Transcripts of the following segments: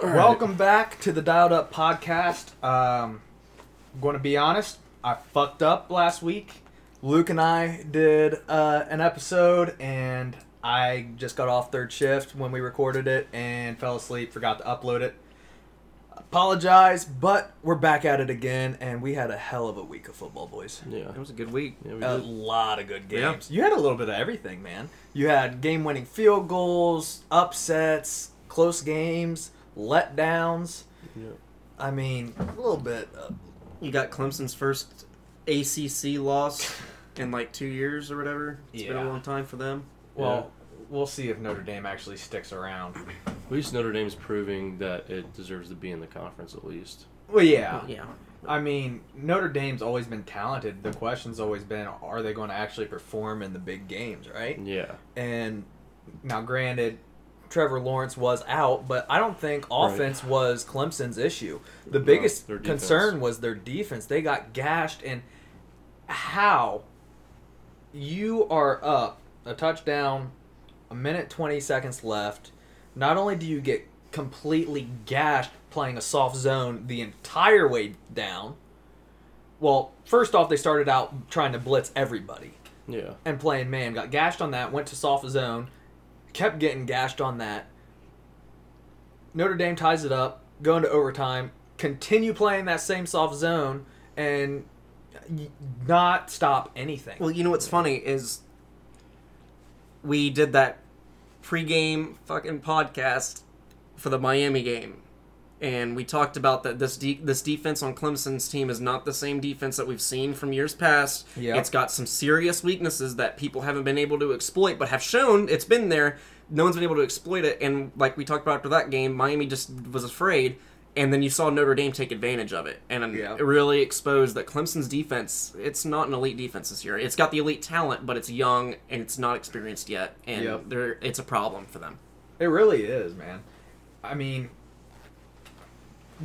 Welcome back to the Dialed Up podcast. Um, I'm going to be honest, I fucked up last week. Luke and I did uh, an episode, and I just got off third shift when we recorded it and fell asleep, forgot to upload it. Apologize, but we're back at it again, and we had a hell of a week of football, boys. Yeah. It was a good week. yeah we A did. lot of good Yeah. games. You had a little bit of everything, man. You had game-winning field goals, upsets, close games, letdowns. Yeah. I mean, a little bit. Of, You got Clemson's first ACC loss in like two years or whatever. It's been a long time for them. well, we'll see if Notre Dame actually sticks around. At least Notre Dame's proving that it deserves to be in the conference at least. Well, yeah. Yeah. I mean, Notre Dame's always been talented. The question's always been, are they going to actually perform in the big games, right? Yeah. And now, granted, Trevor Lawrence was out, but I don't think offense was Clemson's issue. The biggest concern was their defense. They got gashed, and how you are up a touchdown, a minute 20 seconds left. Not only do you get completely gashed playing a soft zone the entire way down, well, first off, they started out trying to blitz everybody Yeah. and playing man. Got gashed on that, went to soft zone, kept getting gashed on that. Notre Dame ties it up, go into overtime, continue playing that same soft zone, and not stop anything. Well, you know what's funny is we did that pregame fucking podcast for the Miami game, and we talked about that this de- this defense on Clemson's team is not the same defense that we've seen from years past. Yep. It's got some serious weaknesses that people haven't been able to exploit, but have shown it's been there. No one's been able to exploit it, and like we talked about after that game, Miami just was afraid. And then you saw Notre Dame take advantage of it, and Yeah. it really exposed that Clemson's defense. It's not an elite defense this year. It's got the elite talent, but it's young and it's not experienced yet, and Yep. it's a problem for them. It really is, man. I mean,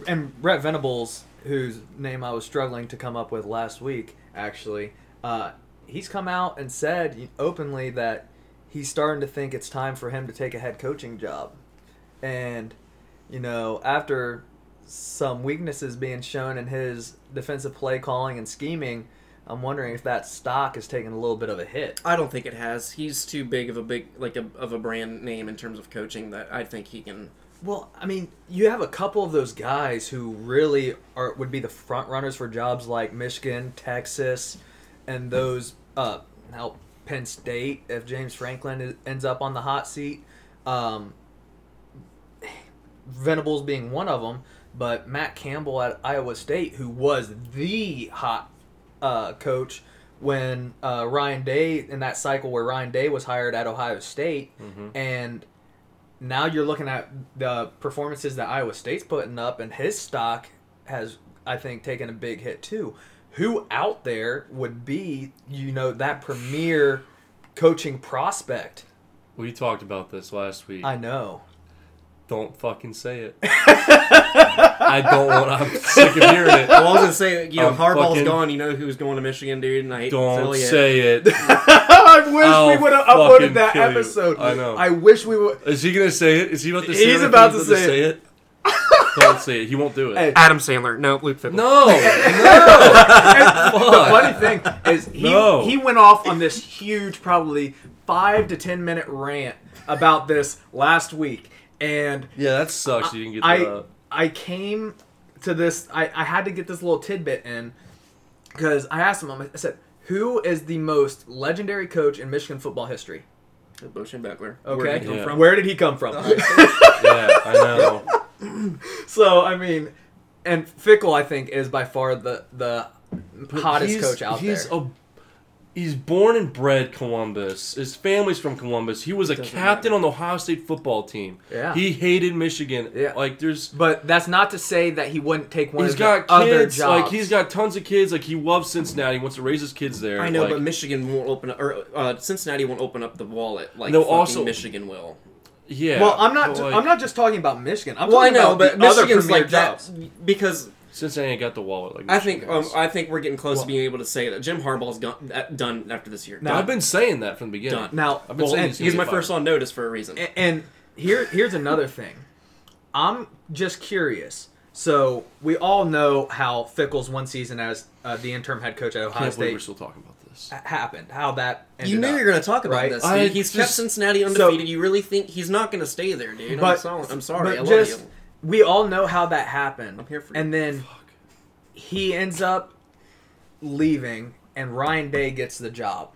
and Brent Venables, whose name I was struggling to come up with last week, actually, uh, he's come out and said openly that he's starting to think it's time for him to take a head coaching job. And, you know, after some weaknesses being shown in his defensive play calling and scheming, I'm wondering if that stock is taking a little bit of a hit. I don't think it has. He's too big of a big like a, of a brand name in terms of coaching that I think he can. Well, I mean, you have a couple of those guys who really are would be the front runners for jobs like Michigan, Texas, and those uh now Penn State if James Franklin is, ends up on the hot seat. Um, Venables being one of them, but Matt Campbell at Iowa State, who was the hot uh, coach when uh, Ryan Day in that cycle where Ryan Day was hired at Ohio State, and now you're looking at the performances that Iowa State's putting up, and his stock has, I think, taken a big hit too. Who out there would be, you know, that premier coaching prospect? We talked about this last week. I know. don't fucking say it. I don't want. I'm sick of hearing it. Well, I was gonna say, you know, I'm Harbaugh's fucking- gone. You know who's going to Michigan, dude, and I hate to Don't tell you. say it. I wish I'll we would have uploaded that kill you. episode. I know. I wish we would. Is he gonna say it? Is he about to say He's it? about to say it. don't say it. He won't do it. Hey, Adam Sandler, no, Luke Fickell. No. no. the funny thing is he No. he went off on this huge, probably five to ten minute rant about this last week, and Yeah, that sucks. You didn't get that I that. I came to this. I, I had to get this little tidbit in because I asked him. I said, "Who is the most legendary coach in Michigan football history?" Bo Schembechler. Okay, Where did he come Yeah. from? Where did he come from? Oh, yeah, I know. so I mean, and Fickell, I think, is by far the the hottest He's- coach out he's there. A, he's born and bred Columbus. His family's from Columbus. He was a Doesn't captain on the Ohio State football team. Yeah. He hated Michigan. Yeah. Like there's but that's not to say that he wouldn't take one he's of got the other kids. jobs. Like he's got tons of kids. Like he loves Cincinnati. He wants to raise his kids there. I know, like, but Michigan won't open up, or uh, Cincinnati won't open up the wallet like No, fucking also- Michigan will. yeah. Well, I'm not. ju- like, I'm not just talking about Michigan. I'm Well, I talking know, about but the other Michigan's premier like that jobs. because Cincinnati ain't got the wallet. Like I think um. I think we're getting close Well- to being able to say that Jim Harbaugh's gone, uh, done after this year. Now- I've been saying that from the beginning. Done. Now, I've been well, saying he's He's my get first on notice for a reason. And, and here, here's another thing. I'm just curious. So we all know how Fickell's one season as uh, the interim head coach at Ohio Can't believe we're State still talking about this. happened. How that ended You knew up. you were going to talk about right? this. I dude. He's kept Cincinnati undefeated. you really think he's not going to stay there, dude? I'm, But so, I'm sorry. I love just you. We all know how that happened. I'm here for and then Fuck. he ends up leaving, and Ryan Day gets the job.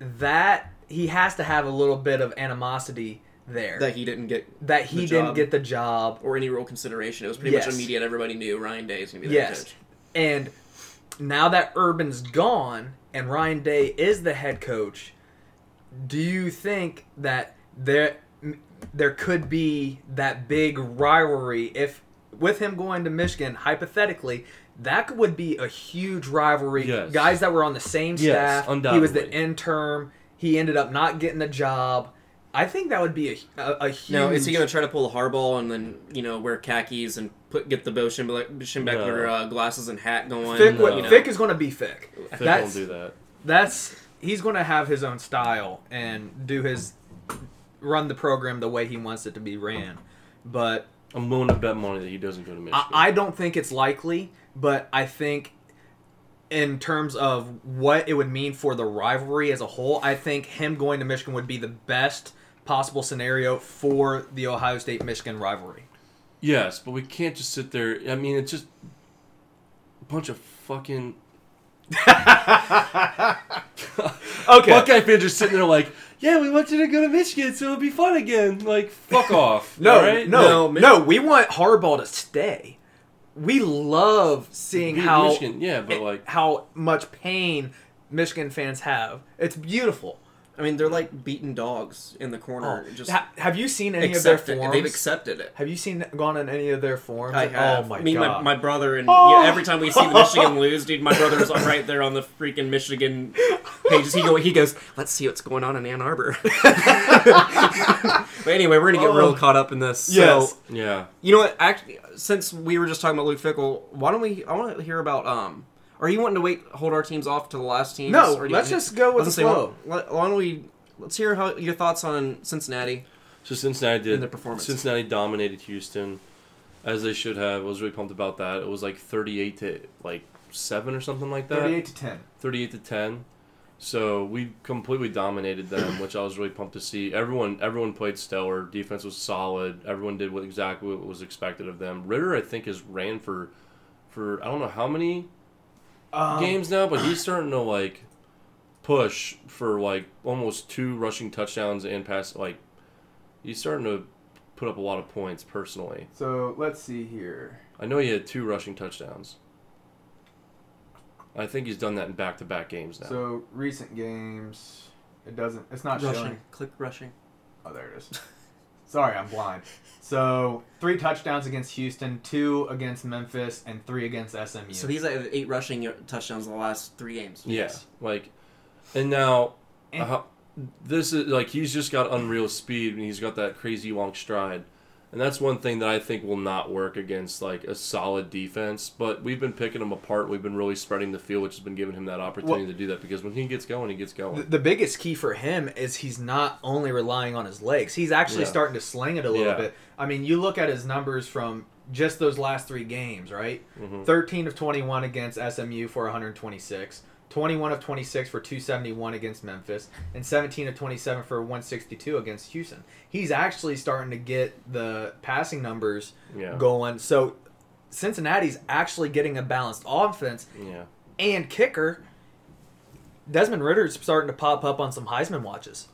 That he has to have a little bit of animosity there. That he didn't get that he the didn't job. get the job or any real consideration. It was pretty Yes. much immediate. Everybody knew Ryan Day is going to be the Yes. head coach. And now that Urban's gone and Ryan Day is the head coach, do you think that there there could be that big rivalry if with him going to Michigan hypothetically that would be a huge rivalry Yes. guys that were on the same staff Yes, staff he was the undoubtedly. intern he ended up not getting the job I think that would be a, a, a huge Now, is he going to try to pull a Harbaugh and then you know wear khakis and put get the Bo Schembechler Schembechler, No. uh, glasses and hat going? Fick, No. you know? Fick is going to be Fick. Fick That's won't do that. that's he's going to have his own style and do his run the program the way he wants it to be ran. But I'm willing to bet money that he doesn't go to Michigan. I, I don't think it's likely. But I think in terms of what it would mean for the rivalry as a whole, I think him going to Michigan would be the best possible scenario for the Ohio State Michigan rivalry. yes, but we can't just sit there. I mean, it's just a bunch of fucking Okay. Buckeye fans are sitting there like, yeah, we want you to go to Michigan, so it'll be fun again. Like, fuck off. No, all right? no, No, no, We want Harbaugh to stay. We love seeing Beat how Michigan, yeah, but eh, like, how much pain Michigan fans have. It's beautiful. I mean, they're like beaten dogs in the corner. Oh, just ha- have you seen any of accept their it. forums? They've accepted it. have you seen gone on any of their forms? I have. Oh my Me, god! my, my brother, and Oh. yeah, every time we see the Michigan lose, dude, my brother's right there on the freaking Michigan pages. He go, he goes, let's see what's going on in Ann Arbor. but anyway, we're gonna get real Oh. caught up in this. Yes. So, yeah. you know what? Actually, since we were just talking about Luke Fickell, why don't we? I want to hear about. Um, are you wanting to wait, hold our teams off to the last teams? No, or let's just go with the gonna flow. Why, why don't we? Let's hear how your thoughts on Cincinnati. So Cincinnati did. In their performance. Cincinnati dominated Houston, as they should have. I was really pumped about that. It was like 38 to like seven or something like that. Thirty-eight to ten. 38 to 10. So we completely dominated them, which I was really pumped to see. Everyone everyone played stellar. Defense was solid. Everyone did what exactly what was expected of them. Ridder I think has ran for for I don't know how many Um, games now, but he's starting to like push for like almost two rushing touchdowns and pass like he's starting to put up a lot of points personally. So let's see here. I know he had two rushing touchdowns. I think he's done that in back-to-back games now. So recent games, it doesn't. It's not rushing, showing. click rushing. Oh, there it is. Sorry, I'm blind. So three touchdowns against Houston, two against Memphis, and three against SMU. So he's at eight rushing touchdowns in the last three games. Yeah, like, and now, And- uh, this is like he's just got unreal speed and he's got that crazy long stride, and that's one thing that I think will not work against like a solid defense. But we've been picking him apart. We've been really spreading the field, which has been giving him that opportunity to do that because when he gets going, he gets going. the biggest key for him is he's not only relying on his legs. He's actually Yeah. starting to sling it a little Yeah. bit. I mean, you look at his numbers from just those last three games, right? Mhm. 13 of 21 against SMU for 126, 21 of 26 for 271 against Memphis, and 17 of 27 for 162 against Houston. He's actually starting to get the passing numbers Yeah, going. So Cincinnati's actually getting a balanced offense yeah. and kicker. Desmond Ridder's starting to pop up on some Heisman watches.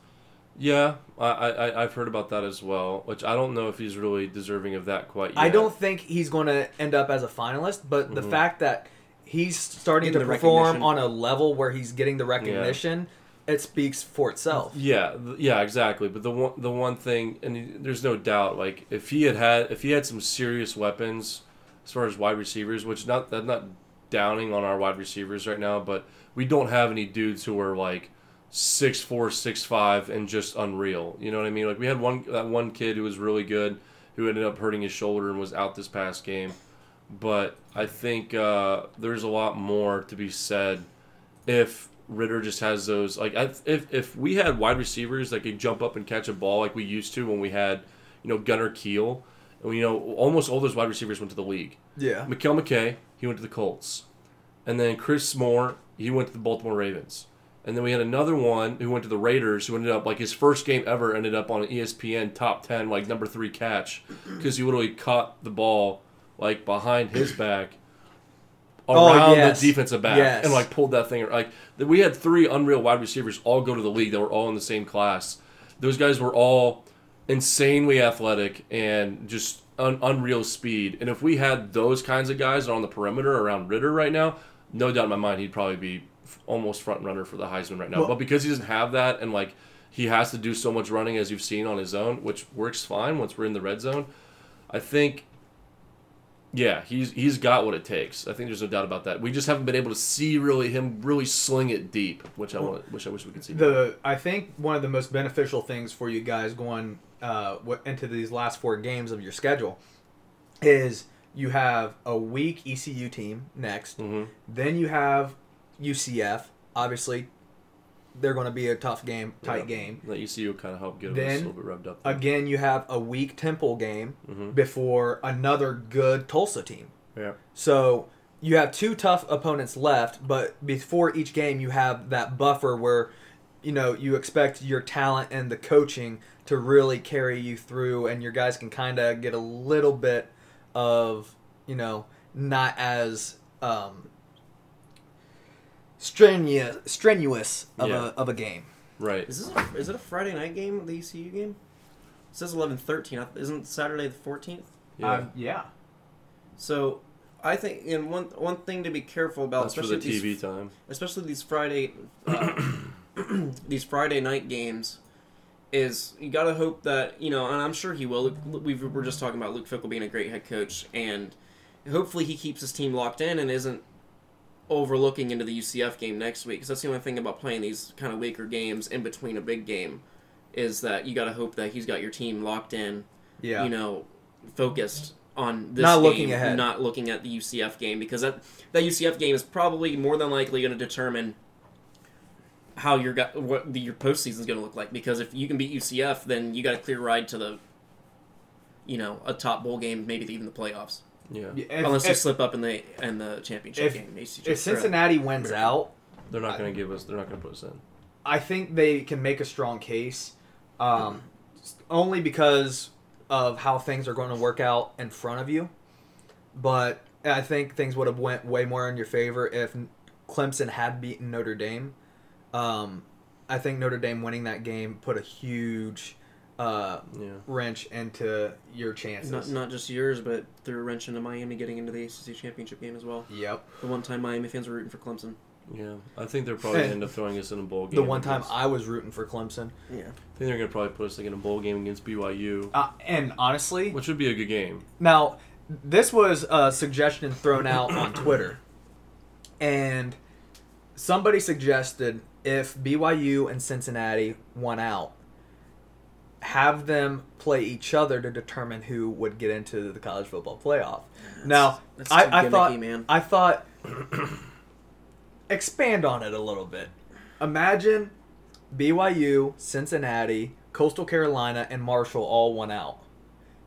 Yeah, I, I I've heard about that as well, which I don't know if he's really deserving of that quite yet. I don't think he's going to end up as a finalist, but the Mhm. fact that he's starting Getting to the perform recognition. on a level where he's getting the recognition, it speaks for itself. Yeah, th- yeah, exactly. But the one, the one thing, and he- there's no doubt, like if he had had, if he had some serious weapons as far as wide receivers, which not that's not downing on our wide receivers right now, but we don't have any dudes who are like six four, six five, and just unreal. You know what I mean? Like we had one that one kid who was really good, who ended up hurting his shoulder and was out this past game. But I think uh, there's a lot more to be said if Ridder just has those like if if we had wide receivers that could jump up and catch a ball like we used to when we had you know Gunner Kiel, and you know almost all those wide receivers went to the league. Yeah. Mekale McKay, he went to the Colts, and then Chris Moore, he went to the Baltimore Ravens. And then we had another one who went to the Raiders, who ended up like his first game ever ended up on an ESPN top ten, like number three catch, because he literally caught the ball like behind his back Oh, around yes. the defensive back Yes. and like pulled that thing. Like we had three unreal wide receivers all go to the league that were all in the same class. Those guys were all insanely athletic and just un- unreal speed. And if we had those kinds of guys on the perimeter around Ridder right now, no doubt in my mind he'd probably be f- almost front runner for the Heisman right now. Well- but because he doesn't have that and like he has to do so much running as you've seen on his own, which works fine once we're in the red zone. I think yeah, he's he's got what it takes. I think there's no doubt about that. We just haven't been able to see really him really sling it deep, which I want, which I wish we could see. The I think one of the most beneficial things for you guys going uh, into these last four games of your schedule is you have a weak ECU team next. Mhm. Then you have UCF. Obviously, they're going to be a tough game, tight Yeah. game. That ECU kind of helped get Then, a little bit revved up. Again, you have a weak Temple game Mhm. before another good Tulsa team. Yeah. So you have two tough opponents left, but before each game, you have that buffer where, you know, you expect your talent and the coaching to really carry you through, and your guys can kind of get a little bit of, you know, not as um, strenuous, strenuous of Yeah. a of a game. Right. Is this a, is it a Friday night game? The ECU game? It says eleven thirteen. Isn't Saturday the fourteenth? Yeah. Uh, yeah. So I think and one one thing to be careful about, That's for the especially TV these, time. especially these Friday uh, these Friday night games, is you got to hope that you know, and I'm sure he will. Luke- We were just talking about Luke Fickell being a great head coach, and hopefully he keeps his team locked in and isn't overlooking into the UCF game next week. Because that's the only thing about playing these kind of weaker games in between a big game, is that you got to hope that he's got your team locked in Yeah. you know, focused on this Not game, looking ahead. not looking at the UCF game because that that UCF game is probably more than likely going to determine how your what the, your postseason is going to look like. Because if you can beat UCF, then you got a clear ride to the, you know, a top bowl game, maybe even the playoffs, Yeah. If- unless you if- slip up in the in the championship If- game. ACC if Cincinnati wins out, They're not going to give us. They're not going to put us in. I think they can make a strong case, um, only because of how things are going to work out in front of you. But I think things would have went way more in your favor if Clemson had beaten Notre Dame. Um, I think Notre Dame winning that game put a huge uh, Yeah. wrench into your chances. not not just yours, but threw a wrench into Miami getting into the ACC championship game as well. Yep. The one time Miami fans were rooting for Clemson. Yeah. I think they're probably And end up throwing us in a bowl game. The one time against- I was rooting for Clemson. Yeah. I think they're going to probably put us like in a bowl game against BYU, Uh, and honestly, which would be a good game. Now, this was a suggestion thrown out on Twitter, and somebody suggested if BYU and Cincinnati won out, have them play each other to determine who would get into the college football playoff. now, that's too I, I thought, man. I thought, expand on it a little bit. Imagine BYU, Cincinnati, Coastal Carolina, and Marshall all won out.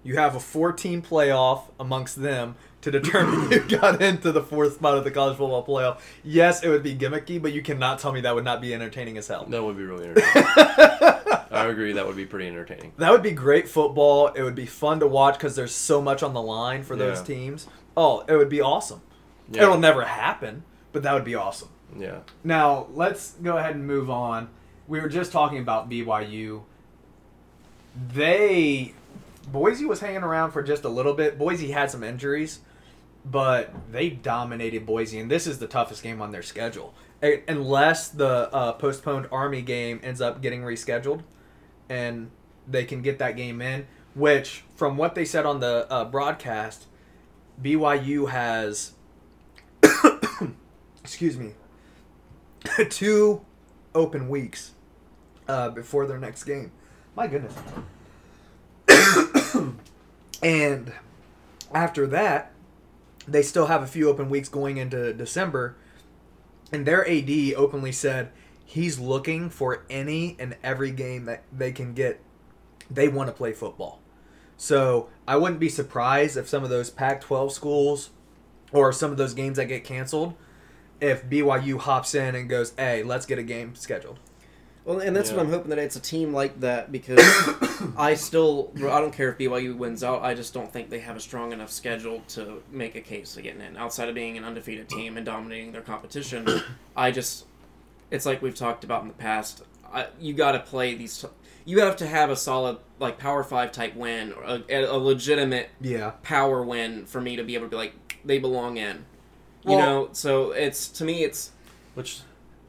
You have a four-team playoff amongst them to determine who got into the fourth spot of the college football playoff. Yes, it would be gimmicky, but you cannot tell me that would not be entertaining as hell. That would be really entertaining. I agree. That would be pretty entertaining. That would be great football. It would be fun to watch because there's so much on the line for those Yeah. teams. Oh, it would be awesome. Yeah. It'll never happen, but that would be awesome. Yeah. Now, let's go ahead and move on. We were just talking about BYU. They Boise was hanging around for just a little bit. Boise had some injuries, but they dominated Boise, and this is the toughest game on their schedule. Unless the uh, postponed Army game ends up getting rescheduled, and they can get that game in. Which, from what they said on the uh, broadcast, BYU has, excuse me, two open weeks uh, before their next game. My goodness. and after that, they still have a few open weeks going into December. And their AD openly said he's looking for any and every game that they can get. They want to play football. So I wouldn't be surprised if some of those Pac-12 schools or some of those games that get canceled, if BYU hops in and goes, "Hey, let's get a game scheduled." Well, and that's Yeah. what I'm hoping that it's a team like that because I still I don't care if BYU wins out. I just don't think they have a strong enough schedule to make a case of getting in. Outside of being an undefeated team and dominating their competition, I just it's like we've talked about in the past. I, you got to play these. You have to have a solid like Power Five type win, or a, a legitimate Yeah. power win for me to be able to be like they belong in. You Well- know, so it's to me it's Which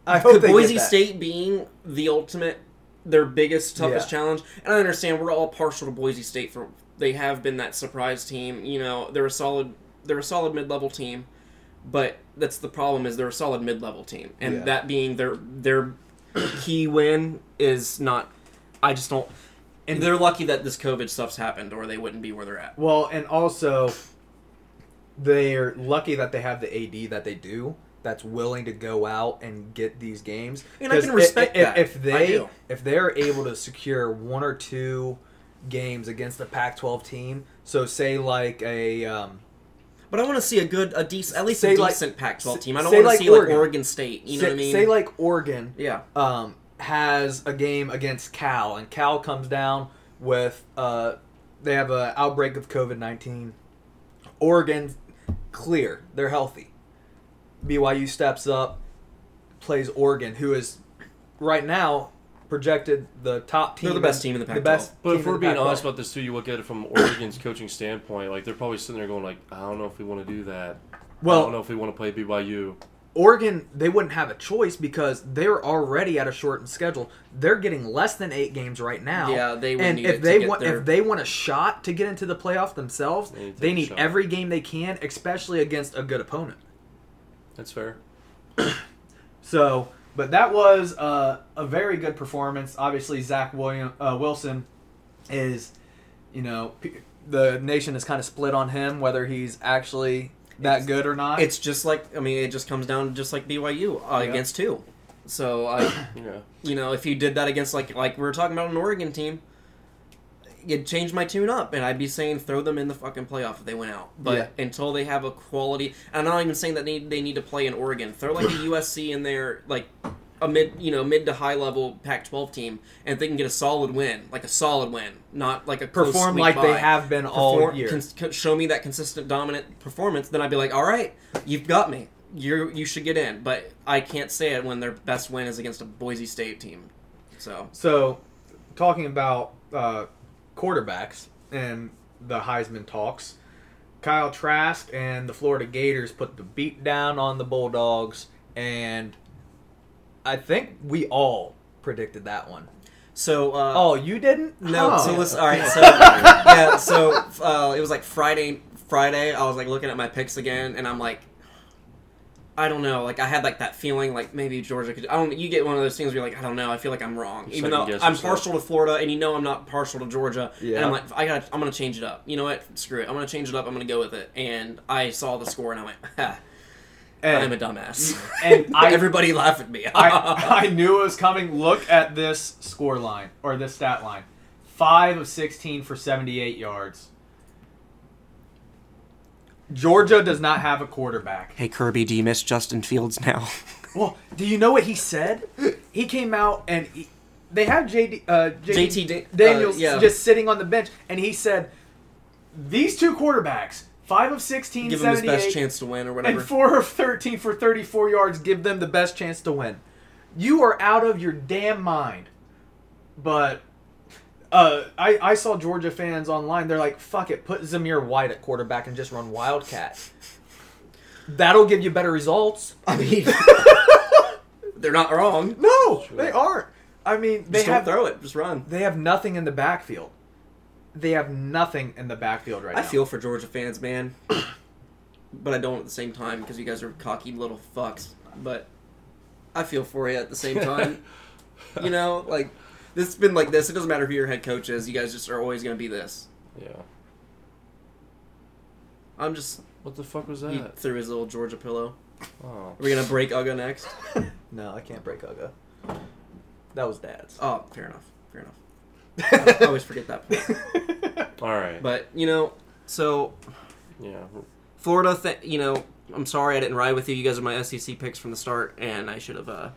I hope they Boise get that. State being the ultimate, their biggest, toughest Yeah. challenge. And I understand we're all partial to Boise State for they have been that surprise team. You know, they're a solid, they're a solid mid-level team, but that's the problem is they're a solid mid-level team, and Yeah. that being their their key win is not. I just don't. And they're lucky that this COVID stuff's happened, or they wouldn't be where they're at. Well, and also, they're lucky that they have the AD that they do. That's willing to go out and get these games. And I can respect if, that. If they if they're able to secure one or two games against a Pac-12 team, so say like a um, But I want to see a good, a decent, at least Say a like- decent Pac-12 s- team. I don't say want to like see like Oregon. Oregon State. You know what I mean? say like Oregon yeah. um, has a game against Cal, and Cal comes down with uh, they have an outbreak of COVID nineteen. Oregon clear, they're healthy. BYU steps up, plays Oregon, who is right now projected the top team. They're the best team in the The Pac-12. best. But team if we're being Pac-12. honest about this too, you look at it from Oregon's coaching standpoint. Like they're probably sitting there going, like, I don't know if we want to do that. Well, I don't know if we want to play BYU. Oregon, they wouldn't have a choice because they're already at a shortened schedule. They're getting less than eight games right now. Yeah, they would and need if it to they get want their- if they want a shot to get into the playoff themselves, They need they need every game they can, especially against a good opponent. That's fair. So, but that was uh, a very good performance. Obviously, Zach William uh, Wilson is, you know, p- the nation is kind of split on him whether he's actually that It's- good or not. It's just like I mean, it just comes down to just like BYU uh, Yeah. against two. So I, Yeah. you know, if you did that against like like we were talking about an Oregon team, you'd change my tune up, and I'd be saying throw them in the fucking playoff if they went out. But Yeah. until they have a quality, and I'm not even saying that they they need to play in Oregon. Throw like a USC in there, like a mid you know mid to high level Pac-12 team, and if they can get a solid win, like a solid win, not like a perform like they have been all year. cons- co- show me that consistent dominant performance, then I'd be like, all right, you've got me. You you should get in. But I can't say it when their best win is against a Boise State team. So So, talking about uh, quarterbacks and the Heisman talks, Kyle Trask and the Florida Gators put the beat down on the Bulldogs, and I think we all predicted that one. so uh, Oh, you didn't? no. Huh. So listen. All right. So yeah. So uh, it was like Friday. Friday, I was like looking at my picks again, and I'm like. I don't know. Like I had like that feeling, like maybe Georgia could. I don't. You get one of those things where you're like, I don't know. I feel like I'm wrong, You even though I'm yourself. partial to Florida, and you know I'm not partial to Georgia. Yeah. And I'm like, I got. to I'm gonna change it up. You know what? Screw it. I'm gonna change it up. I'm gonna go with it. And I saw the score, and I went, ha, I'm a dumbass. and I, Everybody laugh at me. I, I knew it was coming. Look at this score line, or this stat line. 5 of 16 for 78 yards. Georgia does not have a quarterback. hey Kirby, do you miss Justin Fields now? Well, do you know what he said? He came out and he, they have JD, uh, JT Da- Daniels uh, yeah. just sitting on the bench, and he said, "These two quarterbacks, five of 16, Give him his 78, best chance to win or whatever, and four of 13 for 34 yards, give them the best chance to win." You are out of your damn mind. But uh, I, I saw Georgia fans online. They're like, "Fuck it, put Zamir White at quarterback and just run Wildcat." That'll give you better results. I mean, they're not wrong. No, they aren't. I mean, they Just don't have throw it. Just run. they have nothing in the backfield. They have nothing in the backfield right I now. I feel for Georgia fans, man. but I don't at the same time because you guys are cocky little fucks. But I feel for you at the same time. you know, like this has been like this. It doesn't matter who your head coach is. You guys just are always going to be this. Yeah. I'm just What the fuck was he that? threw his little Georgia pillow. Oh. Are we gonna break Uga next? no, I can't break Uga. That was dad's. Oh, fair enough. Fair enough. I always forget that point. All right. But you know, so yeah. Florida, th- you know, I'm sorry I didn't ride with you. You guys are my SEC picks from the start, and I should have uh,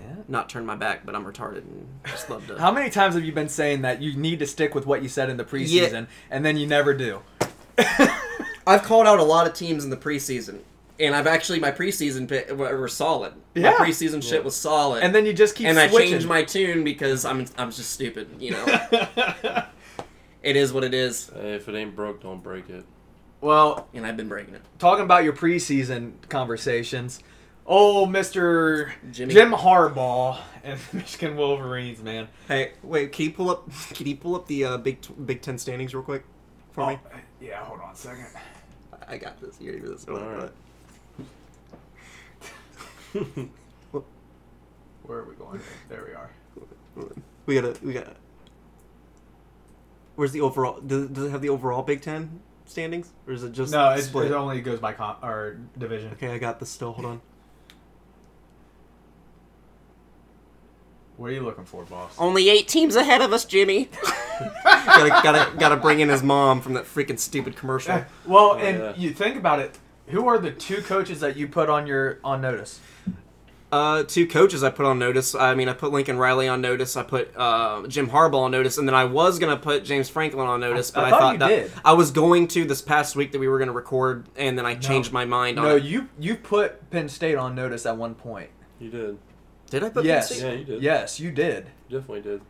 Yeah. not turn my back. But I'm retarded and just love to. How many times have you been saying that you need to stick with what you said in the preseason, and then you never do? I've called out a lot of teams in the preseason, and I've actually my preseason pick were were solid. Yeah. My preseason shit was solid, And then you just keep and I change my tune because I'm I'm just stupid. You know, it is what it is, Hey, if it ain't broke, don't break it. well, and I've been breaking it. talking about your preseason conversations, oh, Mister Jimmy. Jim Harbaugh and the Michigan Wolverines, man. Hey, wait, can you pull up? Can you pull up the uh, Big Big Ten standings real quick for me? Oh, yeah, hold on a second. I got this. You ready this? All right. Where are we going? There we are. We gotta. We gotta. Where's the overall? Does, does it have the overall Big Ten standings, or is it just No, it, split? it only goes by con- or division. Okay, I got this still. Hold on. What are you looking for, boss? Only eight teams ahead of us, Jimmy. gotta, gotta, gotta bring in his mom from that freaking stupid commercial. Well, Oh, and yeah. you think about it. Who are the two coaches that you put on your on notice? Uh, two coaches I put on notice. I mean, I put Lincoln Riley on notice. I put uh, Jim Harbaugh on notice, and then I was gonna put James Franklin on notice, I- but I I, thought thought you that did. I was going to this past week that we were gonna record, and then I changed my mind on No, you you put Penn State on notice at one point. You did. Did I put yes, Penn State? Yeah, you did. Yes, you did. You definitely did.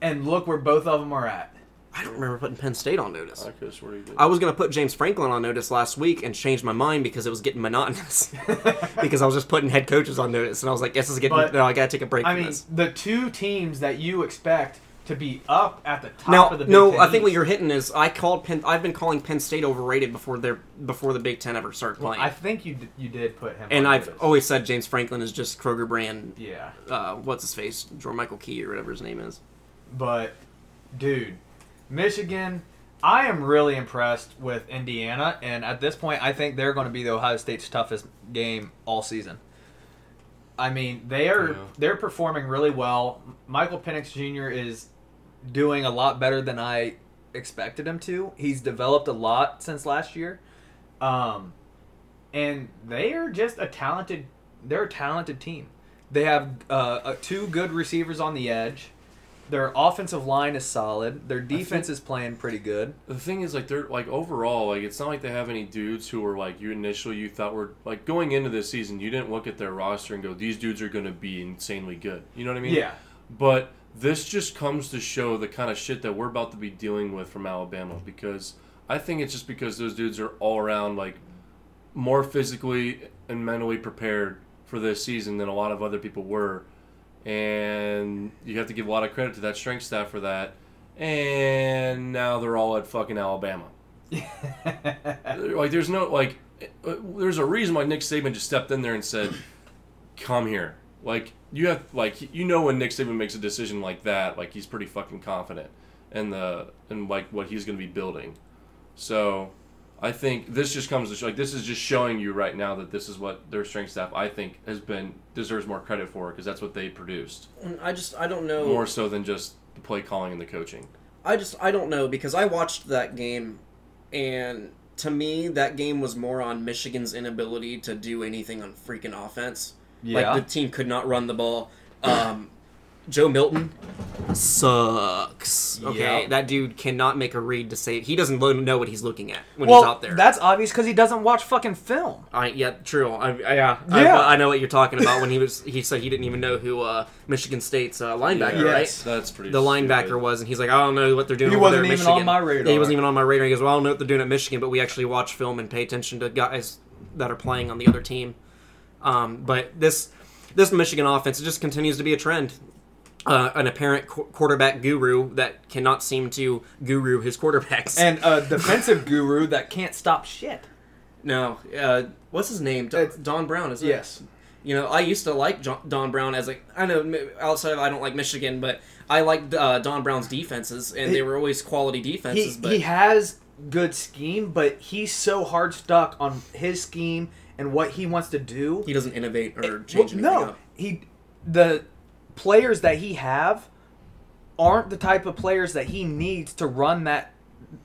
And look where both of them are at. I don't remember putting Penn State on notice. I could have swore you did. I was gonna put James Franklin on notice last week and changed my mind because it was getting monotonous. because I was just putting head coaches on notice, and I was like, "This is getting. But- no, I gotta take a break." I from mean, this. the two teams that you expect to be up at the top Now, of the Big no, Ten I think what you're hitting is I called Penn. I've been calling Penn State overrated before they're before the Big Ten ever started Well, playing. I think you d- you did put him. and on I've notice. always said James Franklin is just Kroger brand. yeah, Uh, what's his face? Jordan Michael Key or whatever his name is. but dude, Michigan. I am really impressed with Indiana, and at this point, I think they're going to be the Ohio State's toughest game all season. I mean, they are Yeah. they're performing really well. Michael Penix Jr. is doing a lot better than I expected him to. He's developed a lot since last year, um, and they are just a talented. They're a talented team. They have uh, uh, two good receivers on the edge. Their offensive line is solid. Their defense is playing pretty good. The thing is, like, they're like overall, like, it's not like they have any dudes who were like you initially you thought were like going into this season. You didn't look at their roster and go, these dudes are going to be insanely good. You know what I mean? Yeah. But this just comes to show the kind of shit that we're about to be dealing with from Alabama because I think it's just because those dudes are all around like more physically and mentally prepared for this season than a lot of other people were. And you have to give a lot of credit to that strength staff for that. And now they're all at fucking Alabama. Like, there's no, like, uh, there's a reason why Nick Saban just stepped in there and said, come here. Like, you have, like, you know when Nick Saban makes a decision like that, like, he's pretty fucking confident in the, in, like, what he's going to be building. So, I think this just comes to show, like this is just showing you right now that this is what their strength staff I think has been deserves more credit for because that's what they produced I just I don't know. more so than just the play calling and the coaching. I just I don't know because I watched that game, and to me that game was more on Michigan's inability to do anything on freaking offense. Yeah. Like the team could not run the ball. Um, Joe Milton sucks. Okay, Yep. that dude cannot make a read to say he doesn't lo- know what he's looking at when well, he's out there. that's obvious because he doesn't watch fucking film. I yeah, true. I, I, yeah, I, Yeah. I know what you're talking about. When he was, he said he didn't even know who uh, Michigan State's uh, linebacker, Yeah. right? Yes. That's pretty. the linebacker stupid. was, and he's like, I don't know what they're doing. He over wasn't there at even on my radar. Yeah, he wasn't even on my radar. He goes, Well, I don't know what they're doing at Michigan, but we actually watch film and pay attention to guys that are playing on the other team. Um, but this this Michigan offense it just continues to be a trend. Uh, an apparent qu- quarterback guru that cannot seem to guru his quarterbacks. And a defensive guru that can't stop shit. no, uh, what's his name? Don, Don Brown, is it? Yes. You know, I used to like John, Don Brown as like I know outside of I don't like Michigan, but I liked uh, Don Brown's defenses, and He- they were always quality He, defenses. but he has good scheme, but he's so hard stuck on his scheme and what he wants to do. he doesn't innovate or Well, change anything no, up. he the players that he have aren't the type of players that he needs to run that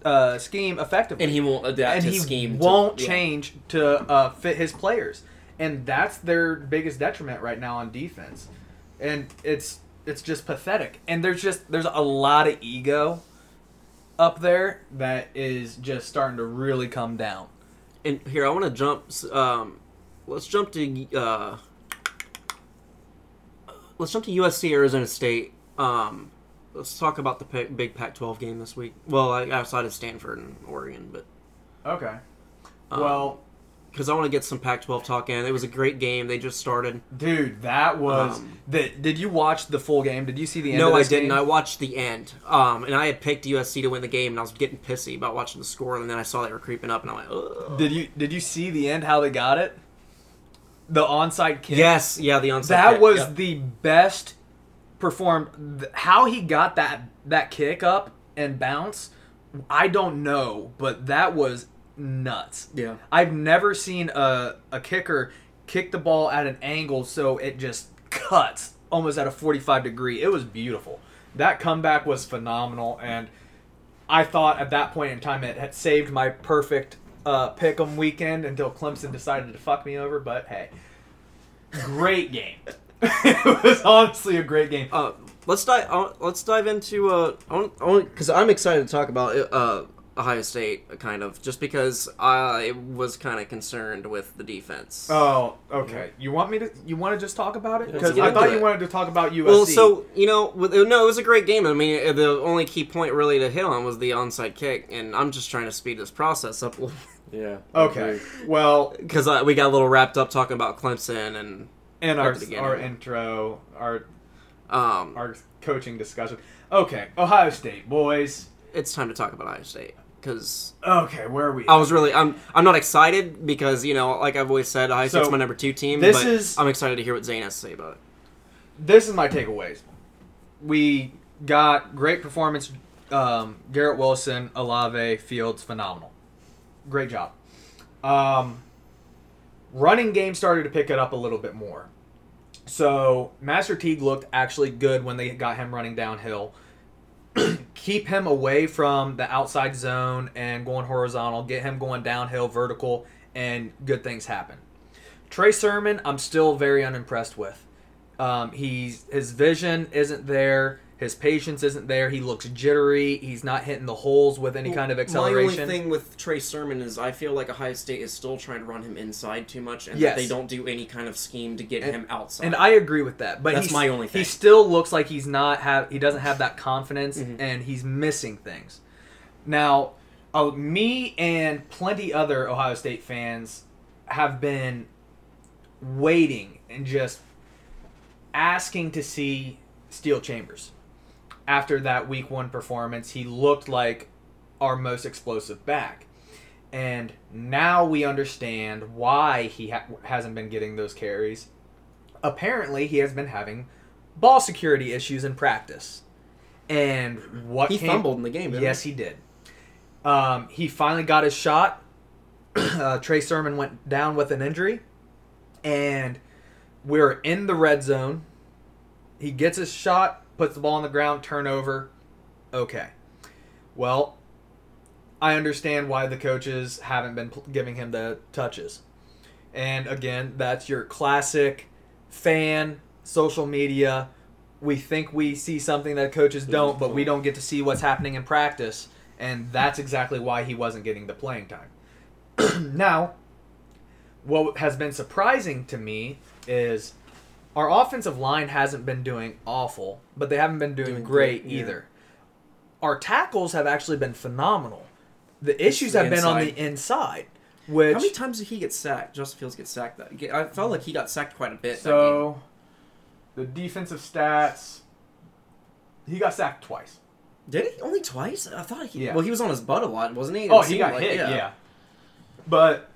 uh, scheme effectively. and he won't adapt and his he scheme. won't yeah. change to uh, fit his players, and that's their biggest detriment right now on defense. And it's it's just pathetic. And there's just there's a lot of ego up there that is just starting to really come down. And here, I want to jump. Um, let's jump to. Uh, let's jump to USC Arizona State. Um, let's talk about the big Pac-12 game this week. Well, outside of Stanford and Oregon, but Okay. Um, well, because I want to get some Pac-12 talk in. It was a great game. They just started. dude, that was. Um, the, did you watch the full game? Did you see the end? No, I didn't. game? I watched the end. Um, and I had picked USC to win the game, and I was getting pissy about watching the score. And then I saw they were creeping up, and I'm like, Ugh. Did you did you see the end? How they got it? The onside kick. yes, yeah, the onside. Kick. That kick, was yeah. the best performed. How he got that that kick up and bounce, I don't know, but that was nuts. yeah. I've never seen a a kicker kick the ball at an angle so it just cuts almost at a 45 degree. It was beautiful. That comeback was phenomenal and I thought at that point in time it had saved my perfect uh, pick'em weekend until Clemson decided to fuck me over. But hey, great game. it was honestly a great game. Uh, let's dive. Uh, let's dive into. Uh, because I'm excited to talk about uh, Ohio State, kind of, just because I was kind of concerned with the defense. Oh, okay. You want me to? You want to just talk about it? Because I thought you it. wanted to talk about USC. well, so you know, with, no, it was a great game. I mean, the only key point really to hit on was the onside kick, and I'm just trying to speed this process up Yeah. I okay. Well, because uh, we got a little wrapped up talking about Clemson and in At our our intro, our um, our coaching discussion. Okay, Ohio State boys. it's time to talk about Ohio State because Okay, where are we? I was really I'm I'm not excited because you know like I've always said I So, my number two team. this but is- I'm excited to hear what Zane has to say about it. this is my takeaways. We got great performance. Um, Garrett Wilson, Olave, Fields, phenomenal. Great job. Um, running game started to pick it up a little bit more. So Master Teague looked actually good when they got him running downhill. Keep him away from the outside zone and going horizontal. Get him going downhill, vertical, and good things happen. Trey Sermon, I'm still very unimpressed with. Um, he's his vision isn't there. His patience isn't there. He looks jittery. He's not hitting the holes with any kind of acceleration. My only thing with Trey Sermon is I feel like Ohio State is still trying to run him inside too much, and Yes. that they don't do any kind of scheme to get And- him outside. And I agree with that, but That's my only thing. He still looks like he's not have he doesn't have that confidence, Mhm. and he's missing things. Now, uh, me and plenty other Ohio State fans have been waiting and just asking to see Steele Chambers. After that Week One performance, he looked like our most explosive back. And now we understand why he ha- hasn't been getting those carries apparently he has been having ball security issues in practice. And what he came- fumbled in the game. Yes, he did. Um, he finally got his shot. uh, Trey Sermon went down with an injury, and we're in the red zone. He gets his shot, puts the ball on the ground, turnover. Okay. Well, I understand why the coaches haven't been giving him the touches. And again, that's your classic fan social media. We think we see something that coaches don't, but we don't get to see what's happening in practice. And that's exactly why he wasn't getting the playing time. now, what has been surprising to me is our offensive line hasn't been doing awful, but they haven't been doing, Doing great good, yeah. either. Our tackles have actually been phenomenal. The issues the have been on the inside, which How many times did he get sacked? Justin Fields get sacked. That I felt like he got sacked quite a bit. So, the defensive stats, he got sacked twice. did he only twice? I thought he. Yeah. Well, he was on his butt a lot, wasn't he? It Oh, he got like- hit, yeah. But,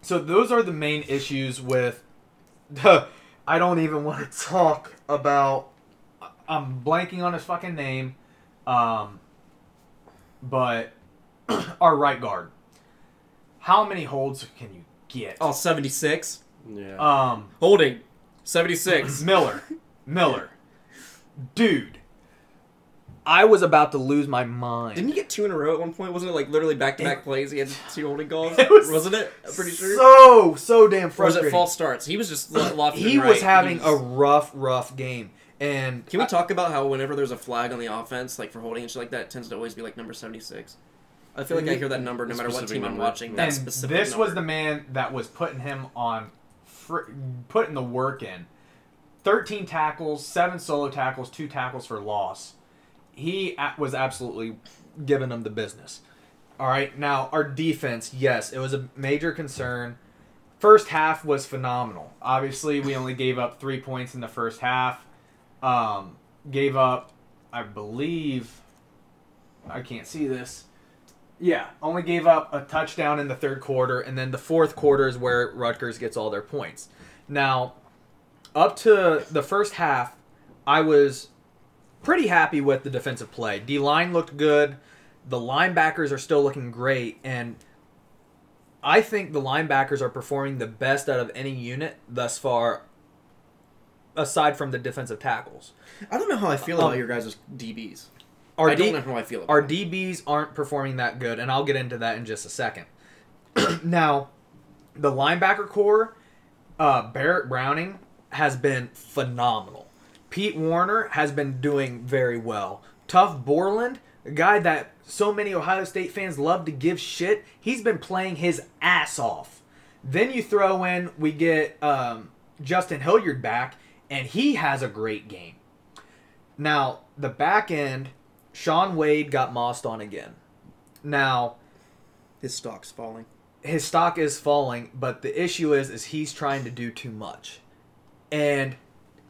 so those are the main issues with. I don't even want to talk about. I'm blanking on his fucking name. Um, but our right guard. How many holds can you get? Oh, 76. Yeah. Holding. 76. Miller. Miller. Dude. I was about to lose my mind. Didn't he get two in a row at one point? Wasn't it like literally back to back plays? He had two holding calls. It was wasn't it? I'm pretty sure. So so damn or was frustrating. it false starts? He was just lo- left. he and was right. having He a rough, rough game, and Can we talk about how whenever there's a flag on the offense, like for holding and shit like that, it tends to always be like number seventy six. I feel like I hear that number no matter what specific team I'm watching. That and specific this was the man that was putting him on, fr- putting the work in. Thirteen tackles, seven solo tackles, two tackles for loss. He was absolutely giving them the business. All right, now our defense, yes, it was a major concern. First half was phenomenal. Obviously, we only gave up three points in the first half. Um, gave up, I believe, I can't see this. Yeah, only gave up a touchdown in the third quarter. and then the fourth quarter is where Rutgers gets all their points. Now, up to the first half, I was pretty happy with the defensive play. D line looked good. The linebackers are still looking great, and I think the linebackers are performing the best out of any unit thus far, aside from the defensive tackles. I don't know how I feel Um, about your guys' DBs. Our I don't know how I feel. About our them. DBs aren't performing that good, and I'll get into that in just a second. now, the linebacker core, uh, Baron Browning has been phenomenal. Pete Werner has been doing very well. Tuf Borland, a guy that so many Ohio State fans love to give shit, he's been playing his ass off. Then you throw in, we get um, Justin Hilliard back, and he has a great game. Now, the back end, Shaun Wade got mossed on again. Now, His stock's falling. his stock is falling, but the issue is is he's trying to do too much. And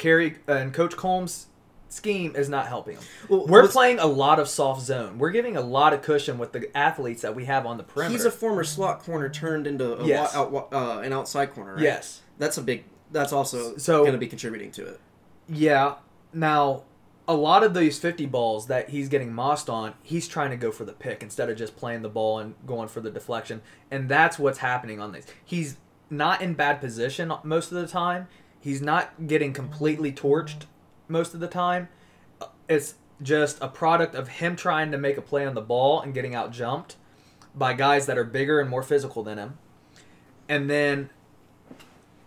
Kerry and Coach Coombs' scheme is not helping him. Well, We're playing a lot of soft zone. We're giving a lot of cushion with the athletes that we have on the perimeter. He's a former slot corner turned into a Yes. out, uh, an outside corner. Right? yes. that's a big. That's also So- going to be contributing to it. Yeah. Now, a lot of these 50 balls that he's getting mossed on, he's trying to go for the pick instead of just playing the ball and going for the deflection. And that's what's happening on these. He's not in bad position most of the time. He's not getting completely torched most of the time. It's just a product of him trying to make a play on the ball and getting out jumped by guys that are bigger and more physical than him. And then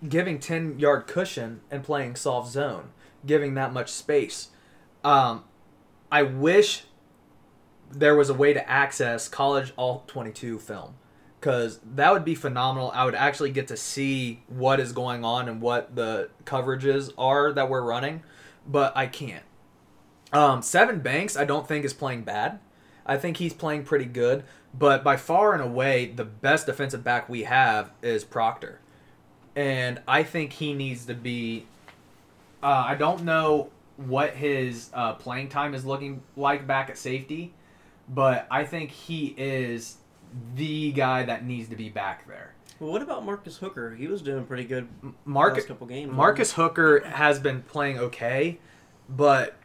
giving 10 yard cushion and playing soft zone, giving that much space. Um, I wish there was a way to access college all 22 film because that would be phenomenal. I would actually get to see what is going on and what the coverages are that we're running, but I can't. Um, Sevyn Banks, I don't think is playing bad. I think he's playing pretty good, but by far and away, the best defensive back we have is Proctor and I think he needs to be. Uh, I don't know what his uh, playing time is looking like back at safety, but I think he is the guy that needs to be back there. Well, what about Marcus Hooker? He was doing pretty good Marcus last couple games. Marcus Hooker has been playing okay, but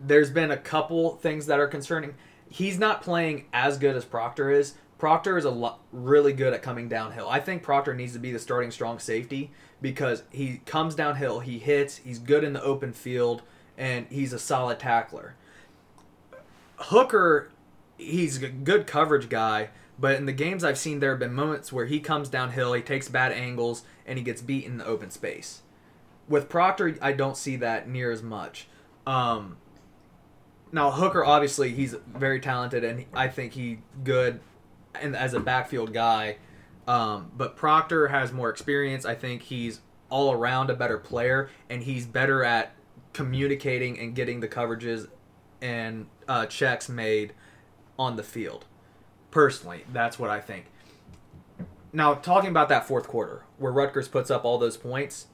there's been a couple things that are concerning. He's not playing as good as Proctor is. Proctor is a lot really good at coming downhill. I think Proctor needs to be the starting strong safety because he comes downhill, he hits, he's good in the open field, and he's a solid tackler. Hooker, he's a good coverage guy, but in the games I've seen, there have been moments where he comes downhill, he takes bad angles, and he gets beat in the open space. With Proctor, I don't see that near as much. Um, now Hooker, obviously, he's very talented, and I think he good, and as a backfield guy. Um, but Proctor has more experience. I think he's all around a better player, and he's better at communicating and getting the coverages and uh, checks made on the field. Personally, that's what I think. Now, talking about that fourth quarter, where Rutgers puts up all those points,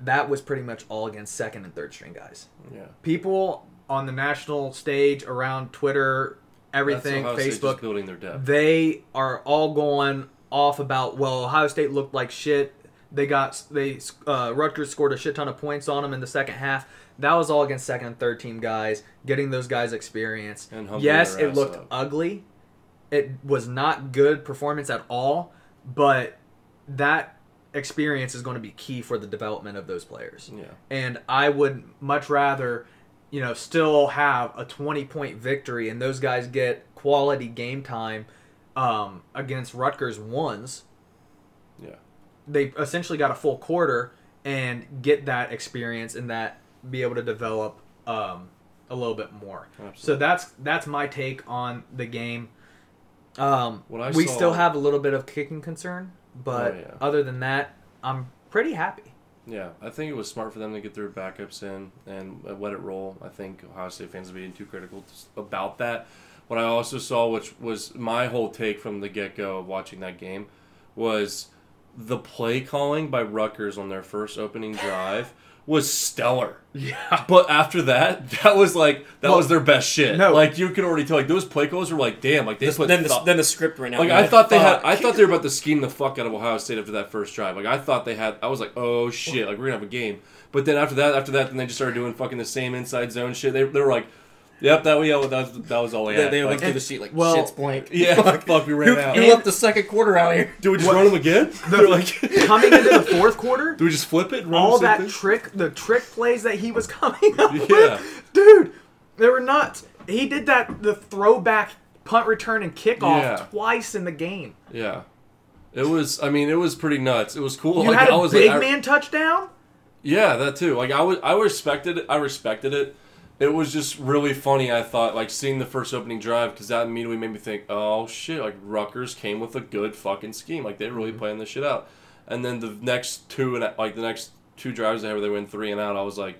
that was pretty much all against second and third string guys. Yeah. People on the national stage, around Twitter, everything, That's Ohio State just Facebook, building their depth. they are all going off about well ohio state looked like shit they got they uh, rutgers scored a shit ton of points on them in the second half that was all against second and third team guys getting those guys experience And yes it looked up. ugly it was not good performance at all but that experience is going to be key for the development of those players Yeah. and I would much rather you know, still have a 20 point victory and those guys get quality game time um, against Rutgers ones, Yeah. they essentially got a full quarter and get that experience and that be able to develop um, a little bit more. Absolutely. So that's that's my take on the game. Um, What I we saw- still have a little bit of kicking concern, but Oh, yeah. other than that, I'm pretty happy. Yeah, I think it was smart for them to get their backups in and let it roll. I think Ohio State fans are being too critical about that. What I also saw, which was my whole take from the get go of watching that game, was the play calling by Rutgers on their first opening drive was stellar. Yeah. But after that, that was like that Well, was their best shit. no. like you can already tell. Like those play calls were like, damn, like they This- put then, the, then the script right now. like I thought they had, I thought they were about to scheme the fuck out of Ohio State after that first drive. Like I thought they had, I was like, oh shit, like we're gonna have a game. But then after that, after that, then they just started doing fucking the same inside zone shit. They, they were like, yep, that yeah, that was, that was all we had. they Like, looked through the sheet like well, shit's blank. yeah, fuck, we ran Who, out. who left the second quarter out here? Do we just run them again? They're like, Coming into the fourth quarter, do we just flip it? run all the that thing? trick, the trick plays that he was coming up Yeah. with, dude, they were nuts. He did that the throwback punt return and kickoff Yeah. twice in the game. yeah. It was. I mean, it was pretty nuts. It was cool. You like, had I a was big like, I- man touchdown. Yeah, that too. Like I was, I respected it. I respected it. It was just really funny. I thought, like seeing the first opening drive, because that immediately made me think, oh shit! Like Rutgers came with a good fucking scheme. Like they're really mm-hmm. playing this shit out. And then the next two and like the next two drives they had, where they went three and out. I was like,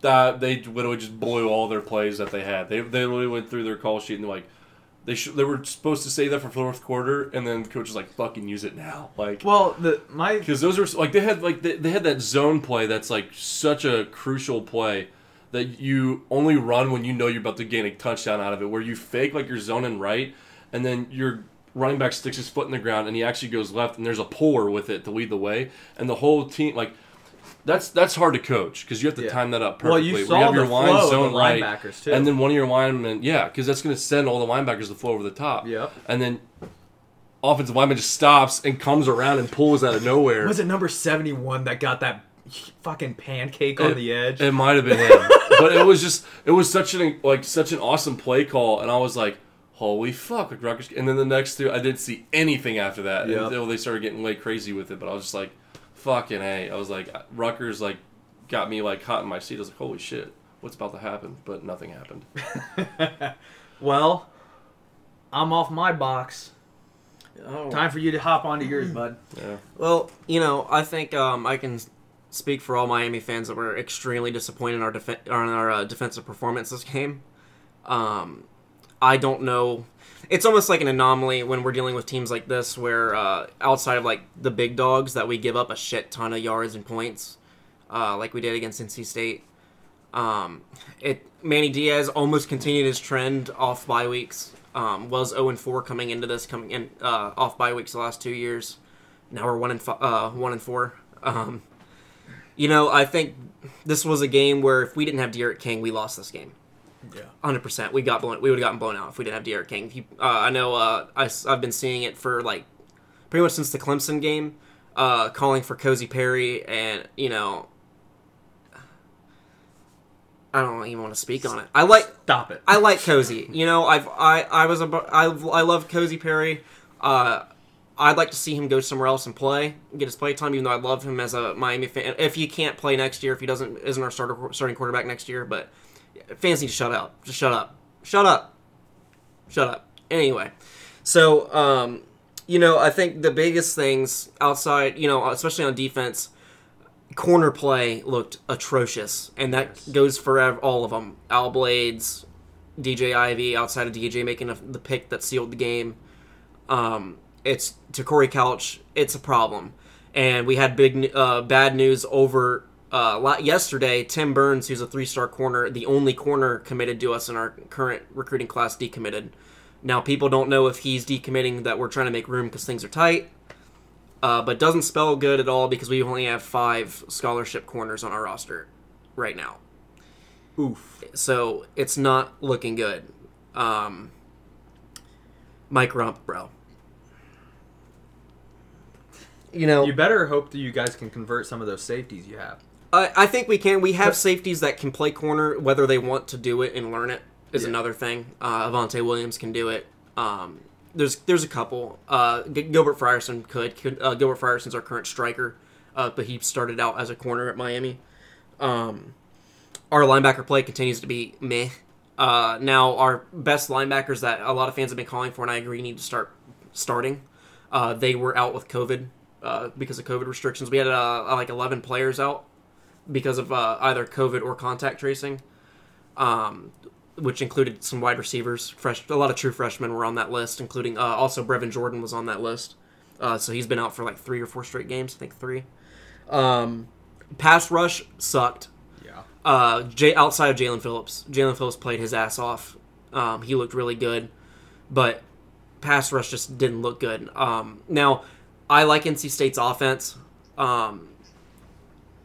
that they literally just blew all their plays that they had. They they literally went through their call sheet and like. They sh- they were supposed to say that for fourth quarter, and then the coach was like, "Fucking use it now!" Like, Well, the my because those are like they had like they, they had that zone play that's like such a crucial play that you only run when you know you're about to gain a touchdown out of it where you fake like you're zoning right and then your running back sticks his foot in the ground and he actually goes left and there's a puller with it to lead the way and the whole team like that's that's hard to coach because you have to Yeah. time that up perfectly. Well, perfectly. you where saw have your the line flow of zone the right, linebackers, too. and then one of your linemen, yeah, because that's going to send all the linebackers to flow over the top. Yep. And then offensive lineman just stops and comes around and pulls out of nowhere. was it number seventy one that got that fucking pancake on the edge. It might have been him, but it was just it was such an like such an awesome play call, and I was like, "Holy fuck!" Like Rutgers, and then the next two, I didn't see anything after that Yep. until they started getting way crazy with it. But I was just like, "Fucking a!" I was like, Rutgers like got me like hot in my seat. I was like, "Holy shit, what's about to happen?" But nothing happened. well, I'm off my box. Oh. Time for you to hop onto yours, bud. Yeah, Well, you know, I think um, I can speak for all Miami fans that were extremely disappointed in our def- in our uh, defensive performance this game. Um, I don't know. It's almost like an anomaly when we're dealing with teams like this, where uh, outside of like the big dogs, that we give up a shit ton of yards and points, uh, like we did against NC State. Um, it Manny Diaz almost continued his trend off bye weeks. Um, was 0 and 4 coming into this, coming in uh, off bye weeks the last two years. Now we're one and fi- uh, one and four. Um, you know, I think this was a game where if we didn't have D'Eriq King, we lost this game. Yeah. Hundred percent. We got blown. We would have gotten blown out if we didn't have D'Eriq King. He, uh, I know. Uh, I, have been seeing it for like pretty much since the Clemson game, uh, calling for Cozy Perry, and you know, I don't even want to speak on it. I like Stop it. I like Cozy. You know, I've I I was a I I love Cozy Perry. Uh, I'd like to see him go somewhere else and play, get his play time. Even though I love him as a Miami fan. If he can't play next year, if he doesn't isn't our starter starting quarterback next year, but fans need to shut up. Just shut up. Shut up. Shut up. Anyway, so um, you know, I think the biggest things outside, you know, especially on defense, corner play looked atrocious, and that Yes. goes for all of them. Al Blades, DJ Ivey, outside of DJ making a, the pick that sealed the game. Um, it's to Corey Couch. It's a problem, and we had big uh, bad news over uh, yesterday. Tim Burns, who's a three-star corner, the only corner committed to us in our current recruiting class, decommitted. Now people don't know if he's decommitting that we're trying to make room because things are tight, uh, but doesn't spell good at all because we only have five scholarship corners on our roster right now. Oof. So it's not looking good. Um, Mike Rumph, bro. You know, You better hope that you guys can convert some of those safeties you have. I, I think we can. We have safeties that can play corner, whether they want to do it and learn it is Yeah. another thing. Uh, Avantae Williams can do it. Um, there's there's a couple. Uh, G- Gilbert Frierson could. could uh, Gilbert Frierson's our current striker, uh, but he started out as a corner at Miami. Um, our linebacker play continues to be meh. Uh, now our best linebackers that a lot of fans have been calling for, and I agree, need to start starting. Uh, they were out with COVID uh, because of COVID restrictions. We had uh, like 11 players out because of uh, either COVID or contact tracing, um, which included some wide receivers. Fresh, a lot of true freshmen were on that list, including uh, also Brevin Jordan was on that list. Uh, so he's been out for like three or four straight games. I think three. Um, pass rush sucked. Yeah. Uh, J- outside of Jaelan Phillips, Jaelan Phillips played his ass off. Um, he looked really good, but pass rush just didn't look good. Um, now, I like NC State's offense. Um,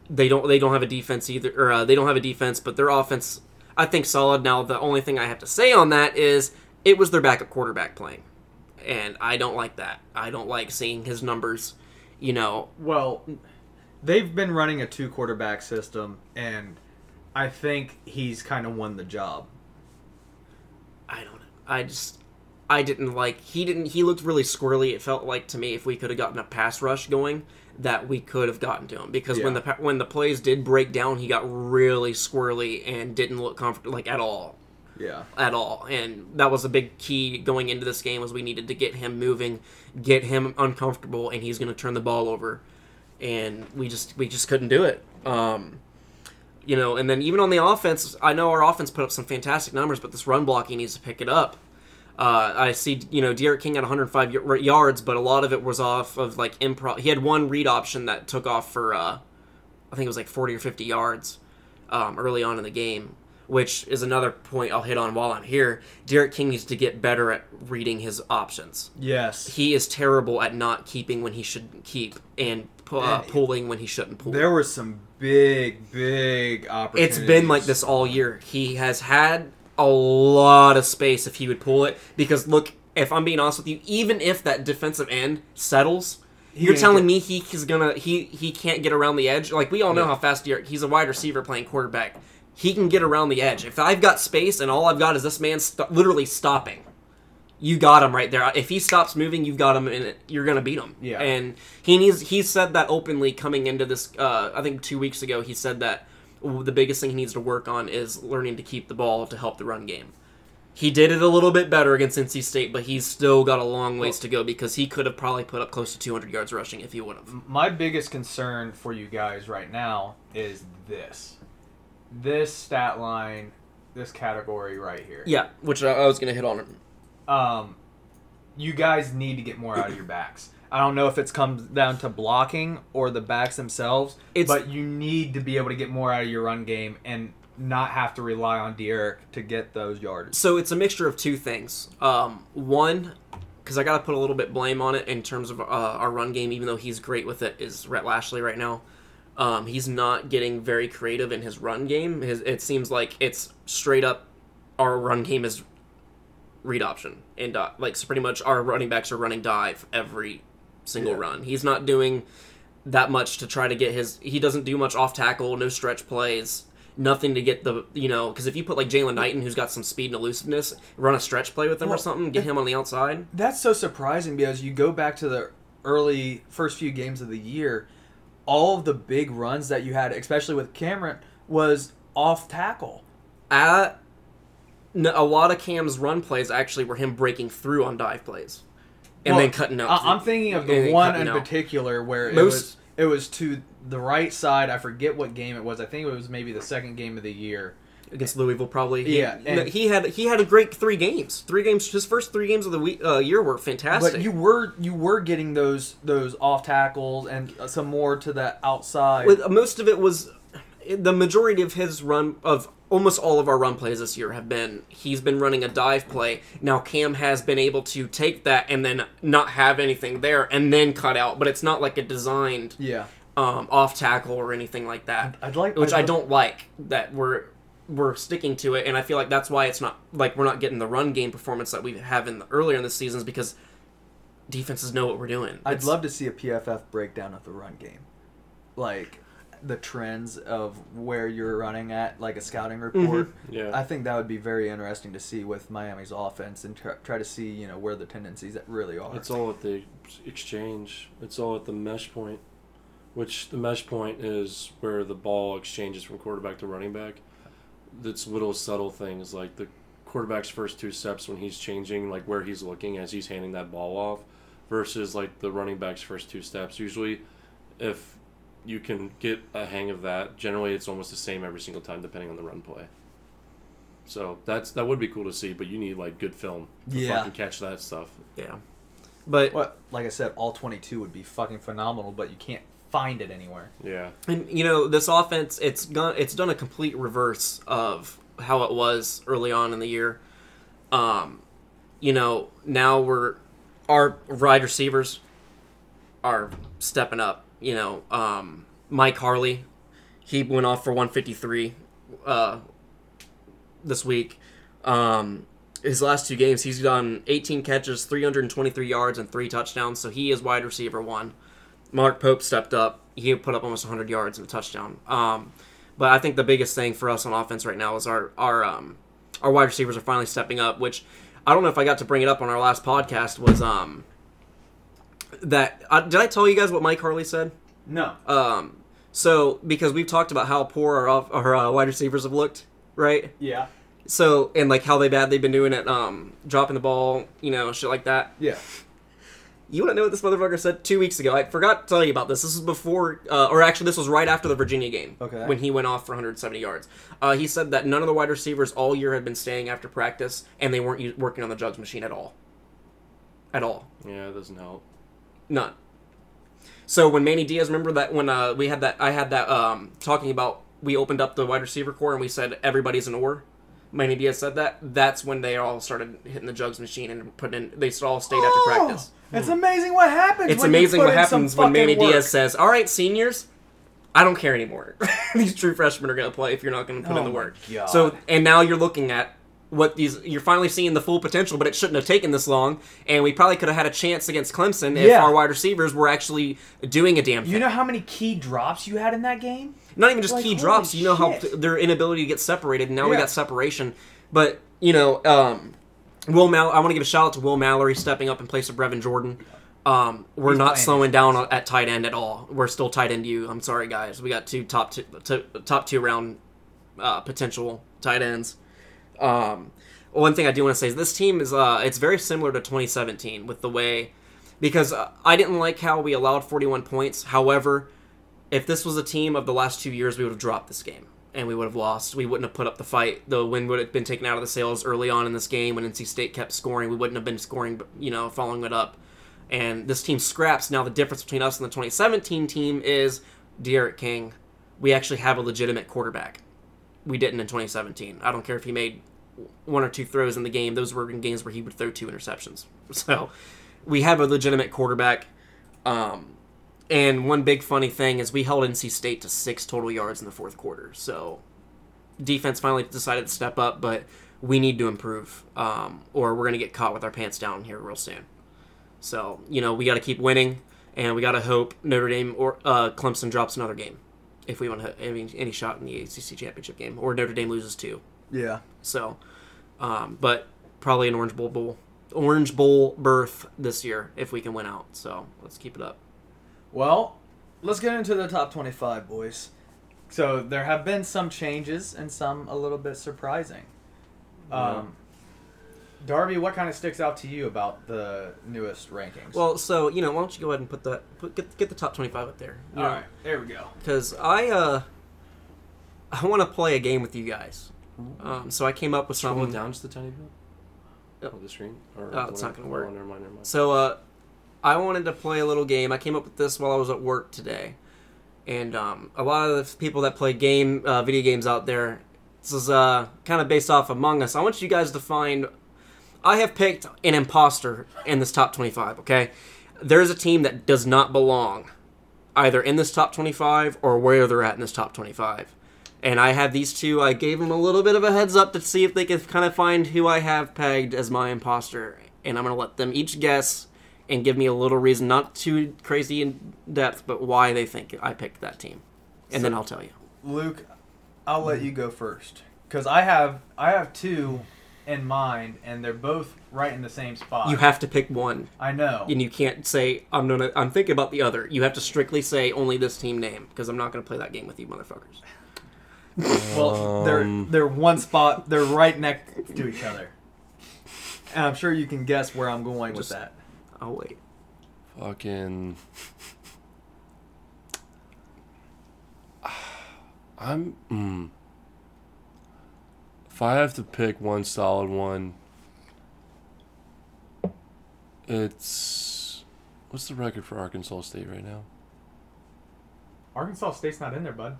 they don't they don't have a defense either, or uh, they don't have a defense, but their offense I think solid. Now, the only thing I have to say on that is it was their backup quarterback playing, and I don't like that. I don't like seeing his numbers. You know, Well, they've been running a two quarterback system, and I think he's kind of won the job. I don't. I just I didn't like he didn't he looked really squirrely. It felt like to me if we could have gotten a pass rush going that we could have gotten to him because when the when the plays did break down, he got really squirrely and didn't look comfortable like at all. Yeah. At all, and that was a big key going into this game was we needed to get him moving, get him uncomfortable, and he's going to turn the ball over, and we just we just couldn't do it. Um, you know, and then even on the offense, I know our offense put up some fantastic numbers, but this run blocking needs to pick it up. Uh, I see, you know, D'Eriq King had 105 y- yards, but a lot of it was off of like improv. He had one read option that took off for, uh, I think it was like 40 or 50 yards um, early on in the game, which is another point I'll hit on while I'm here. D'Eriq King needs to get better at reading his options. Yes. He is terrible at not keeping when he should keep and uh, And- pulling when he shouldn't pull. There were some big, big opportunities. It's been like this all year. He has had a lot of space if he would pull it. Because look, if I'm being honest with you, even if that defensive end settles, He you're telling get- me he is gonna he he can't get around the edge. Like we all know Yeah. how fast D'Eriq. He's a wide receiver playing quarterback. He can get around the edge. If I've got space and all I've got is this man st- literally stopping, you got him right there. If he stops moving, you've got him, and you're gonna beat him. Yeah. And he needs. He said that openly coming into this. Uh, I think two weeks ago, he said that the biggest thing he needs to work on is learning to keep the ball to help the run game. He did it a little bit better against NC State, but he's still got a long ways to go because he could have probably put up close to 200 yards rushing if he would have. My biggest concern for you guys right now is this. This stat line, this category right here. Yeah, which I, I was gonna hit on. um, you guys need to get more out of your backs. I don't know if it's comes down to blocking or the backs themselves, It's- but you need to be able to get more out of your run game and not have to rely on D'Eriq to get those yards. So it's a mixture of two things. Um, one, because I got to put a little bit blame on it in terms of uh, our run game, even though he's great with it, is Rhett Lashlee right now. Um, he's not getting very creative in his run game. His, it seems like it's straight up our run game is read option and uh, like so pretty much our running backs are running dive every single Yeah. run. He's not doing that much to try to get his. He doesn't do much off tackle, no stretch plays, nothing to get the you know. Because if you put like Jaylan Knighton, who's got some speed and elusiveness, run a stretch play with him or something, get him on the outside. That's so surprising because you go back to the early first few games of the year, all of the big runs that you had, especially with Cameron, was off tackle. No, a lot of Cam's run plays actually were him breaking through on dive plays, and Well, then cutting out. I- I'm thinking of the one in out. particular where it was it was to the right side. I forget what game it was. I think it was maybe the second game of the year. against Louisville probably. He- Yeah, and- he had he had a great three games. Three games. His first three games of the week, uh, year were fantastic. But you were you were getting those those off tackles and some more to the outside. With, most of it was the majority of his run of almost all of our run plays this year have been he's been running a dive play. Now Cam has been able to take that and then not have anything there and then cut out, but it's not like a designed yeah, um, off tackle or anything like that. I'd like which I'd I don't like that we're we're sticking to it, and I feel like that's why it's not like we're not getting the run game performance that we have in the earlier in the seasons because defenses know what we're doing. I'd It's- love to see a PFF breakdown of the run game. Like the trends of where you're running at, like a scouting mm-hmm. report. Yeah. I think that would be very interesting to see with Miami's offense and try, try to see you know where the tendencies really are. It's all at the exchange. It's all at the mesh point, which the mesh point is where the ball exchanges from quarterback to running back. That's little subtle things like the quarterback's first two steps when he's changing, like where he's looking as he's handing that ball off, versus like the running back's first two steps. Usually, if you can get a hang of that, generally it's almost the same every single time, depending on the run play. So that's that would be cool to see, but you need like good film to Yeah. fucking catch that stuff. Yeah. But What, like I said, all 22 would be fucking phenomenal, but you can't find it anywhere. Yeah. And you know, this offense it's gone it's done a complete reverse of how it was early on in the year. Um, you know, now we're our wide receivers are stepping up. You know, um, Mike Harley, he went off for 153 uh, this week. Um, his last two games, he's done 18 catches, 323 yards, and three touchdowns. So he is wide receiver one. Mark Pope stepped up. He put up almost 100 yards and a touchdown. Um, but I think the biggest thing for us on offense right now is our our um, our wide receivers are finally stepping up. Which I don't know if I got to bring it up on our last podcast. Was um that uh, did I tell you guys what Mike Harley said? No. Um, so because we've talked about how poor our off, our uh, wide receivers have looked, right? Yeah. So and like how they bad they've been doing it, um, dropping the ball, you know, shit like that. Yeah. You want to know what this motherfucker said two weeks ago? I forgot to tell you about this. This was before, uh, or actually, this was right after the Virginia game. Okay. When he went off for 170 yards. Uh, he said that none of the wide receivers all year had been staying after practice, and they weren't u- working on the jugs machine at all. At all. Yeah, it doesn't help. None. So when Manny Diaz, remember that when uh, we had that, I had that um, talking about we opened up the wide receiver core and we said everybody's an or. Manny Diaz said that. That's when they all started hitting the jugs machine and putting in. They all stayed after practice. It's amazing what happens. It's amazing what happens when Manny work. Diaz says, "All right, seniors, I don't care anymore. These true freshmen are going to play if you're not going to put Oh in the work." God. So, and now you're looking at what these. You're finally seeing the full potential, but it shouldn't have taken this long. And we probably could have had a chance against Clemson if Yeah. our wide receivers were actually doing a damn thing. You know how many key drops you had in that game? not even just like, key drops. You know how shit. their inability to get separated. And now we got separation, but you know, um, Will Mal. I want to give a shout out to Will Mallory stepping up in place of Brevin Jordan. Um, we're He's not slowing down at tight end at all. We're still tight end you. I'm sorry, guys. We got two top two, top two round uh, potential tight ends. Um, one thing I do want to say is this team is uh, it's very similar to 2017 with the way because uh, I didn't like how we allowed 41 points. However, if this was a team of the last two years, we would have dropped this game and we would have lost. We wouldn't have put up the fight. The win would have been taken out of the sails early on in this game when NC State kept scoring. We wouldn't have been scoring, you know, following it up. And this team scraps. Now the difference between us and the 2017 team is D'Eriq King. We actually have a legitimate quarterback. We didn't in 2017. I don't care if he made one or two throws in the game. Those were in games where he would throw two interceptions. So we have a legitimate quarterback. Um, and one big funny thing is we held NC State to six total yards in the fourth quarter. So defense finally decided to step up, but we need to improve, um, or we're gonna get caught with our pants down here real soon. So you know we got to keep winning, and we got to hope Notre Dame or uh, Clemson drops another game if we want to have any, any shot in the ACC championship game, or Notre Dame loses two. Yeah. So, um, but probably an Orange Bowl bowl, Orange Bowl berth this year if we can win out. So let's keep it up. Well, let's get into the top 25, boys. So there have been some changes and some a little bit surprising. Um, Darby, what kind of sticks out to you about the newest rankings? Well, so you know, why don't you go ahead and put that put get, get the top twenty five up there? all right, there we go. Because I uh, I want to play a game with you guys. Um, so I came up with Scroll something. down just a tiny bit. Yep. Oh, the screen. Or Oh, it's not gonna work. Oh, never mind. Never mind. So uh, I wanted to play a little game. I came up with this while I was at work today, and um, a lot of the people that play game uh, video games out there. This is uh, kind of based off Among Us. I want you guys to find. I have picked an imposter in this top twenty-five. Okay, there's a team that does not belong either in this top twenty-five or where they're at in this top twenty-five. And I have these two. I gave them a little bit of a heads up to see if they could kind of find who I have pegged as my imposter. And I'm going to let them each guess and give me a little reason, not too crazy in depth, but why they think I picked that team. and So- then I'll tell you. Luke, I'll let you go first because I have I have two in mind, and they're both right in the same spot. You have to pick one, I know. and you can't say I'm gonna. I'm thinking about the other. You have to strictly say only this team name because I'm not gonna play that game with you, motherfuckers. Well, they're Um, they're one spot. They're right next to each other, and I'm sure you can guess where I'm going with Just- that. I'll wait. Fucking. I'm. Mm. If I have to pick one solid one, it's. What's the record for Arkansas State right now? Arkansas State's not in there, bud.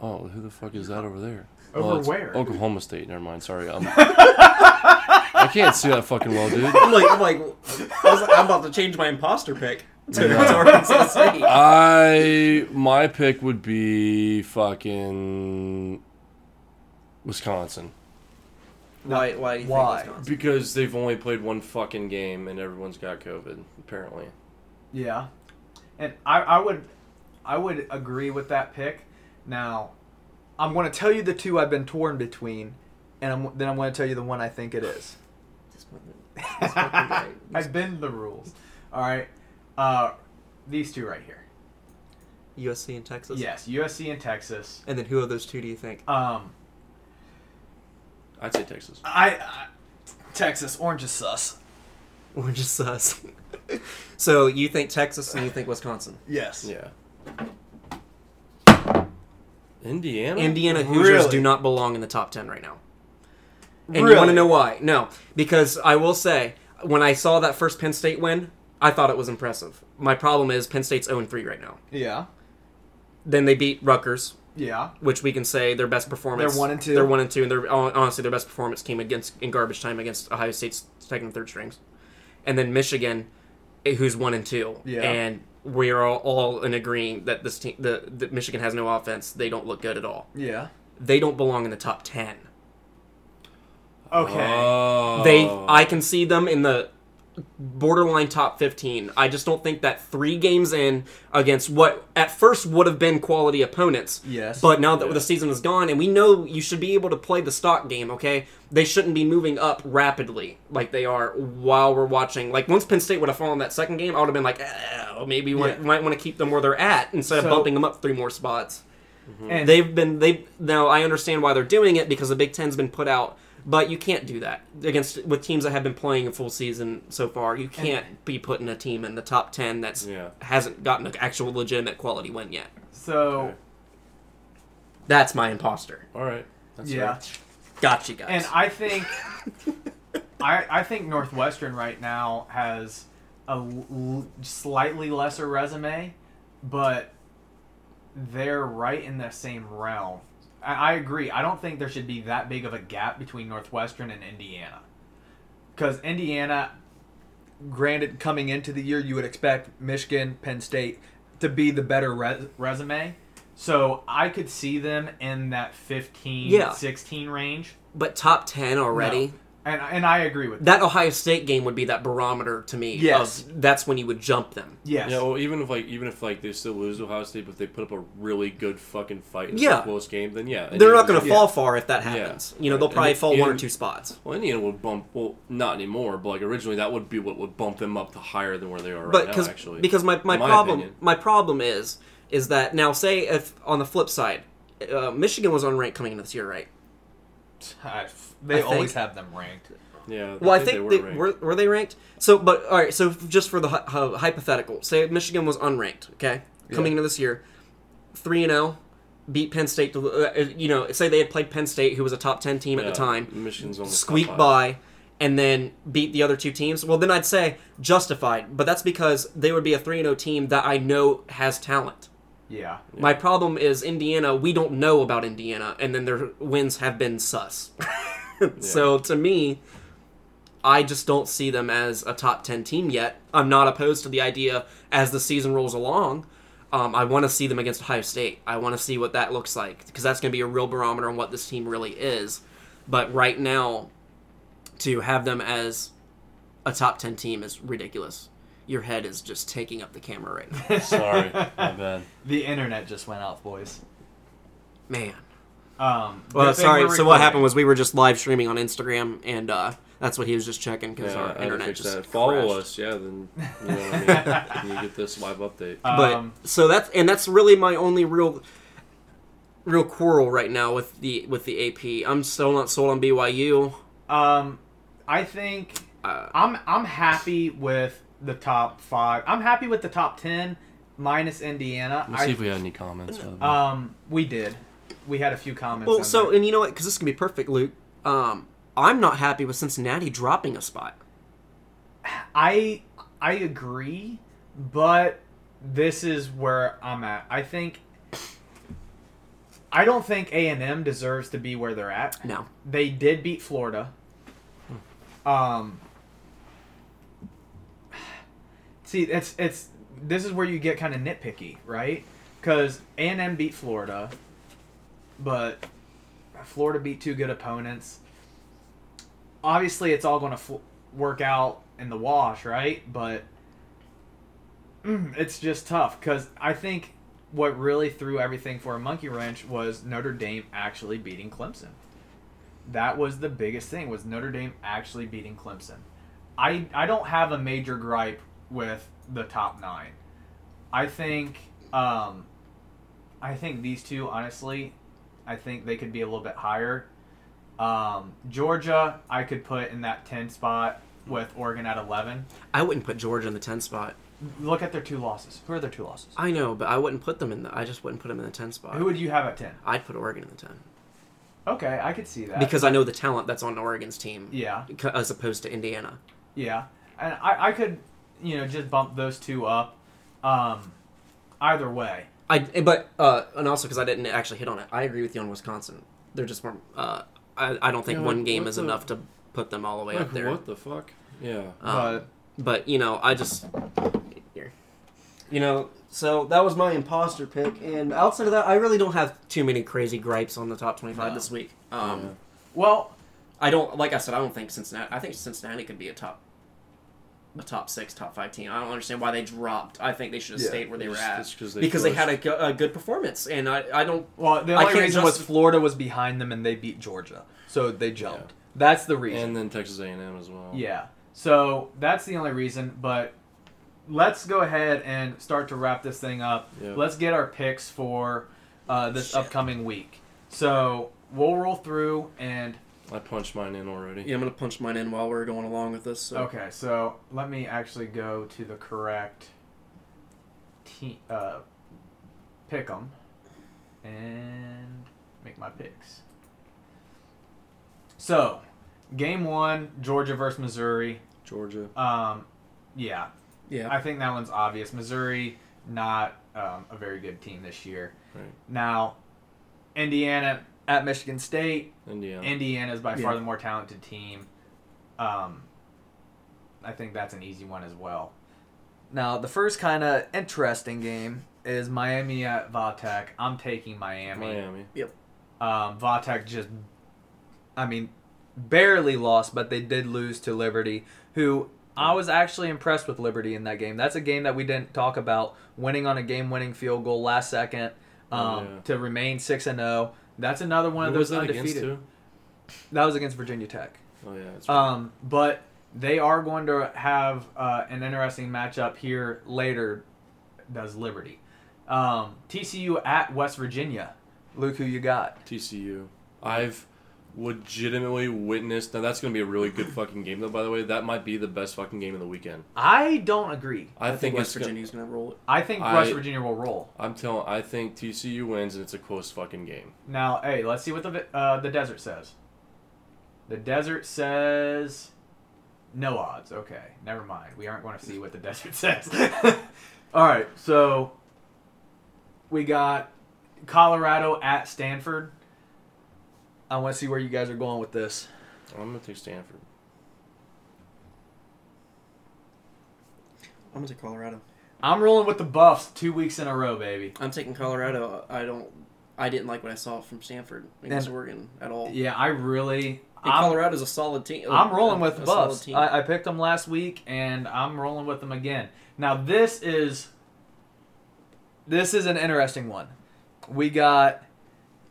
Oh, who the fuck is that over there? Over oh, it's where? Oklahoma State. Never mind. Sorry. I'm, I can't see that fucking well, dude. I'm like, I'm like, I was, I'm about to change my imposter pick to, to Arkansas State. I my pick would be fucking Wisconsin Why? Why? Do you Why? Think Wisconsin? because they've only played one fucking game and everyone's got COVID apparently. Yeah, and I, I would I would agree with that pick. Now, I'm going to tell you the two I've been torn between, and I'm, then I'm going to tell you the one I think it is. This fucking- this fucking guy. I bend the rules. All right, uh, these two right here. USC and Texas. Yes, USC and Texas. And then who of those two do you think? Um, I'd say Texas. I, I Texas orange is sus. We're just sus. so you think Texas and you think Wisconsin? Yes. Yeah. Indiana. Indiana Hoosiers Really? do not belong in the top ten right now. And you want to know why? No, because I will say when I saw that first Penn State win, I thought it was impressive. My problem is Penn State's 0 3 right now. Yeah. Then they beat Rutgers, Yeah. which we can say their best performance. They're one and two. They're one and two, and they're, honestly their best performance came against in garbage time against Ohio State's second and third strings, and then Michigan, eh, who's one and two. Yeah. And we are all, all in agreeing that this team, the, the Michigan has no offense. They don't look good at all. Yeah. They don't belong in the top ten. Okay. Oh. They, I can see them in the borderline top 15. I just don't think that three games in against what at first would have been quality opponents. Yes. But now that Yeah. the season is gone, and we know you should be able to play the stock game, okay? They shouldn't be moving up rapidly like they are while we're watching. Like, once Penn State would have fallen that second game, I would have been like, eh, maybe we Yeah. might want to keep them where they're at instead So- of bumping them up three more spots. and They've been they now I understand why they're doing it because the Big Ten's been put out, but you can't do that against with teams that have been playing a full season so far. You can't be putting a team in the top ten that's Yeah. hasn't gotten an actual legitimate quality win yet. so Okay. That's my imposter. All right. That's yeah. fair. Got you guys. And I think I I think Northwestern right now has a l- l- slightly lesser resume, but they're right in the same realm. I, agree. I don't think there should be that big of a gap between Northwestern and Indiana, because Indiana, granted, coming into the year, you would expect Michigan, Penn State to be the better res- resume. So I could see them in that 15, Yeah. 16 range. but top ten already. And and I agree with that. That Ohio State game would be that barometer to me. Yes. of, that's when you would jump them. Yes. Yeah, well, even if like even if like they still lose to Ohio State, but if they put up a really good fucking fight in Yeah. a close game, then yeah, They're not going to Yeah. fall far if that happens. Yeah. happens. You know, they'll probably And- fall one or two spots. Well, Indiana would bump. Well, not anymore, but like originally, that would be what would bump them up to higher than where they are right now. Actually, because my, my my problem opinion. my problem is is that now say if on the flip side uh, Michigan was unranked coming into this year right I- they I always think- have them ranked. yeah. well I think, they were. they, ranked. were were they ranked so but all right so just for the hy- hy- hypothetical say Michigan was unranked okay coming Yeah. into this year three and zero beat Penn State to uh, you know say they had played Penn State who was a top ten team at the time Michigan's almost squeak top five. by and then beat the other two teams, well, then I'd say justified. But that's because they would be a 3 and 0 team that I know has talent. Yeah. My problem is Indiana, we don't know about Indiana, and then their wins have been sus. So to me, I just don't see them as a top 10 team yet. I'm not opposed to the idea as the season rolls along. Um, I want to see them against Ohio State. I want to see what that looks like because that's going to be a real barometer on what this team really is. But right now, to have them as a top 10 team is ridiculous Your head is just taking up the camera right now. Sorry, my bad. The internet just went out, boys. Man. Um, Well, sorry. So what happened was we were just live streaming on Instagram, and uh, that's what he was just checking because Yeah, I our had to internet fix just that. Follow crashed. us, yeah. Then you know what I mean. you get this live update. But Um, so that's and that's really my only real, real quarrel right now with the with the AP. I'm still not sold on BYU. um, I think Uh, I'm I'm happy with the top five. I'm happy with the top ten minus Indiana. Let's see I, if we had any comments. Um, we did. We had a few comments. well, so there. and you know what? Because this can be perfect, Luke. Um, I'm not happy with Cincinnati dropping a spot. I I agree, but this is where I'm at. I think I don't think A and M deserves to be where they're at. No, They did beat Florida. Um. See, it's it's this is where you get kind of nitpicky, right? Because A and M beat Florida, but Florida beat two good opponents. Obviously, it's all going to fl- work out in the wash, right? But mm, it's just tough because I think what really threw everything for a monkey wrench was Notre Dame actually beating Clemson that was the biggest thing was Notre Dame actually beating Clemson. I I don't have a major gripe with the top nine. I think um, I think these two honestly, I think they could be a little bit higher. Um, Georgia, I could put in that ten spot with Oregon at eleven. I wouldn't put Georgia in the 10 spot. Look at their two losses. Who are their two losses? I know, but I wouldn't put them in the. I just wouldn't put them in the 10 spot. Who would you have at ten? I'd put Oregon in the 10 Okay, I could see that because I know the talent that's on Oregon's team, yeah. as opposed to Indiana. Yeah, and I, I could, you know, just bump those two up. Um, either way, I but uh, and also because I didn't actually hit on it, I agree with you on Wisconsin. They're just more. Uh, I I don't think Yeah, one like, game is the- enough to put them all the way like, up there. what the fuck? Yeah. Um, but but you know, I just here. You know, so that was my imposter pick, and outside of that, I really don't have too many crazy gripes on the top twenty-five No. this week. Um, Yeah. well, I don't like I said, I don't think Cincinnati. I think Cincinnati could be a top, a top six, top five team. I don't understand why they dropped. I think they should have Yeah, stayed where they were at it's 'cause they because they had a, a good performance, and I I don't. well, the I only can't reason just- was Florida was behind them and they beat Georgia, so they jumped. That's the reason. and then Texas A&M as well. yeah. So that's the only reason. But let's go ahead and start to wrap this thing up. Yeah. Let's get our picks for uh, this Shit. upcoming week. So we'll roll through and I punched mine in already. Yeah, I'm gonna punch mine in while we're going along with this. So. Okay, so let me actually go to the correct te- uh, pick 'em and make my picks. So, game one, Georgia versus Missouri. Georgia. Um, yeah, Yeah. I think that one's obvious. Missouri, not um, a very good team this year. Right. Now, Indiana At Michigan State, Indiana. Indiana is by far Yeah. the more talented team. Um, I think that's an easy one as well. now the first kind of interesting game Is Miami at Vatek? I'm taking Miami. Miami. Um, Vatek just I mean, barely lost, but they did lose to Liberty, who I was actually impressed with Liberty in that game. That's a game that we didn't talk about, winning on a game-winning field goal last second um, Oh, yeah. to remain six and zero. That's another one Who of those that undefeated. too? That was against Virginia Tech. Oh yeah, that's right. um, but they are going to have uh, an interesting matchup here later. Does Liberty? Um, TCU at West Virginia. Luke, who you got? TCU. I've legitimately witnessed. Now that's going to be a really good fucking game, though. By the way, that might be the best fucking game of the weekend. I don't agree. I, I think think West it's gonna- Virginia's gonna roll it. I think I- West Virginia will roll. I'm telling. I think TCU wins, and it's a close fucking game. Now, hey, let's see what the uh, the desert says. The desert says no odds. Okay, never mind. We aren't going to see what the desert says. All right, so we got Colorado at Stanford. I want to see where you guys are going with this. I'm gonna take Stanford. I'm gonna take Colorado. I'm rolling with the Buffs two weeks in a row, baby. I'm taking Colorado. I don't. I didn't like what I saw from Stanford against And- Oregon at all. Yeah, I really, And I'm- a solid team. I'm rolling with the Buffs. I, I picked them last week, and I'm rolling with them again. Now this is this is an interesting one. We got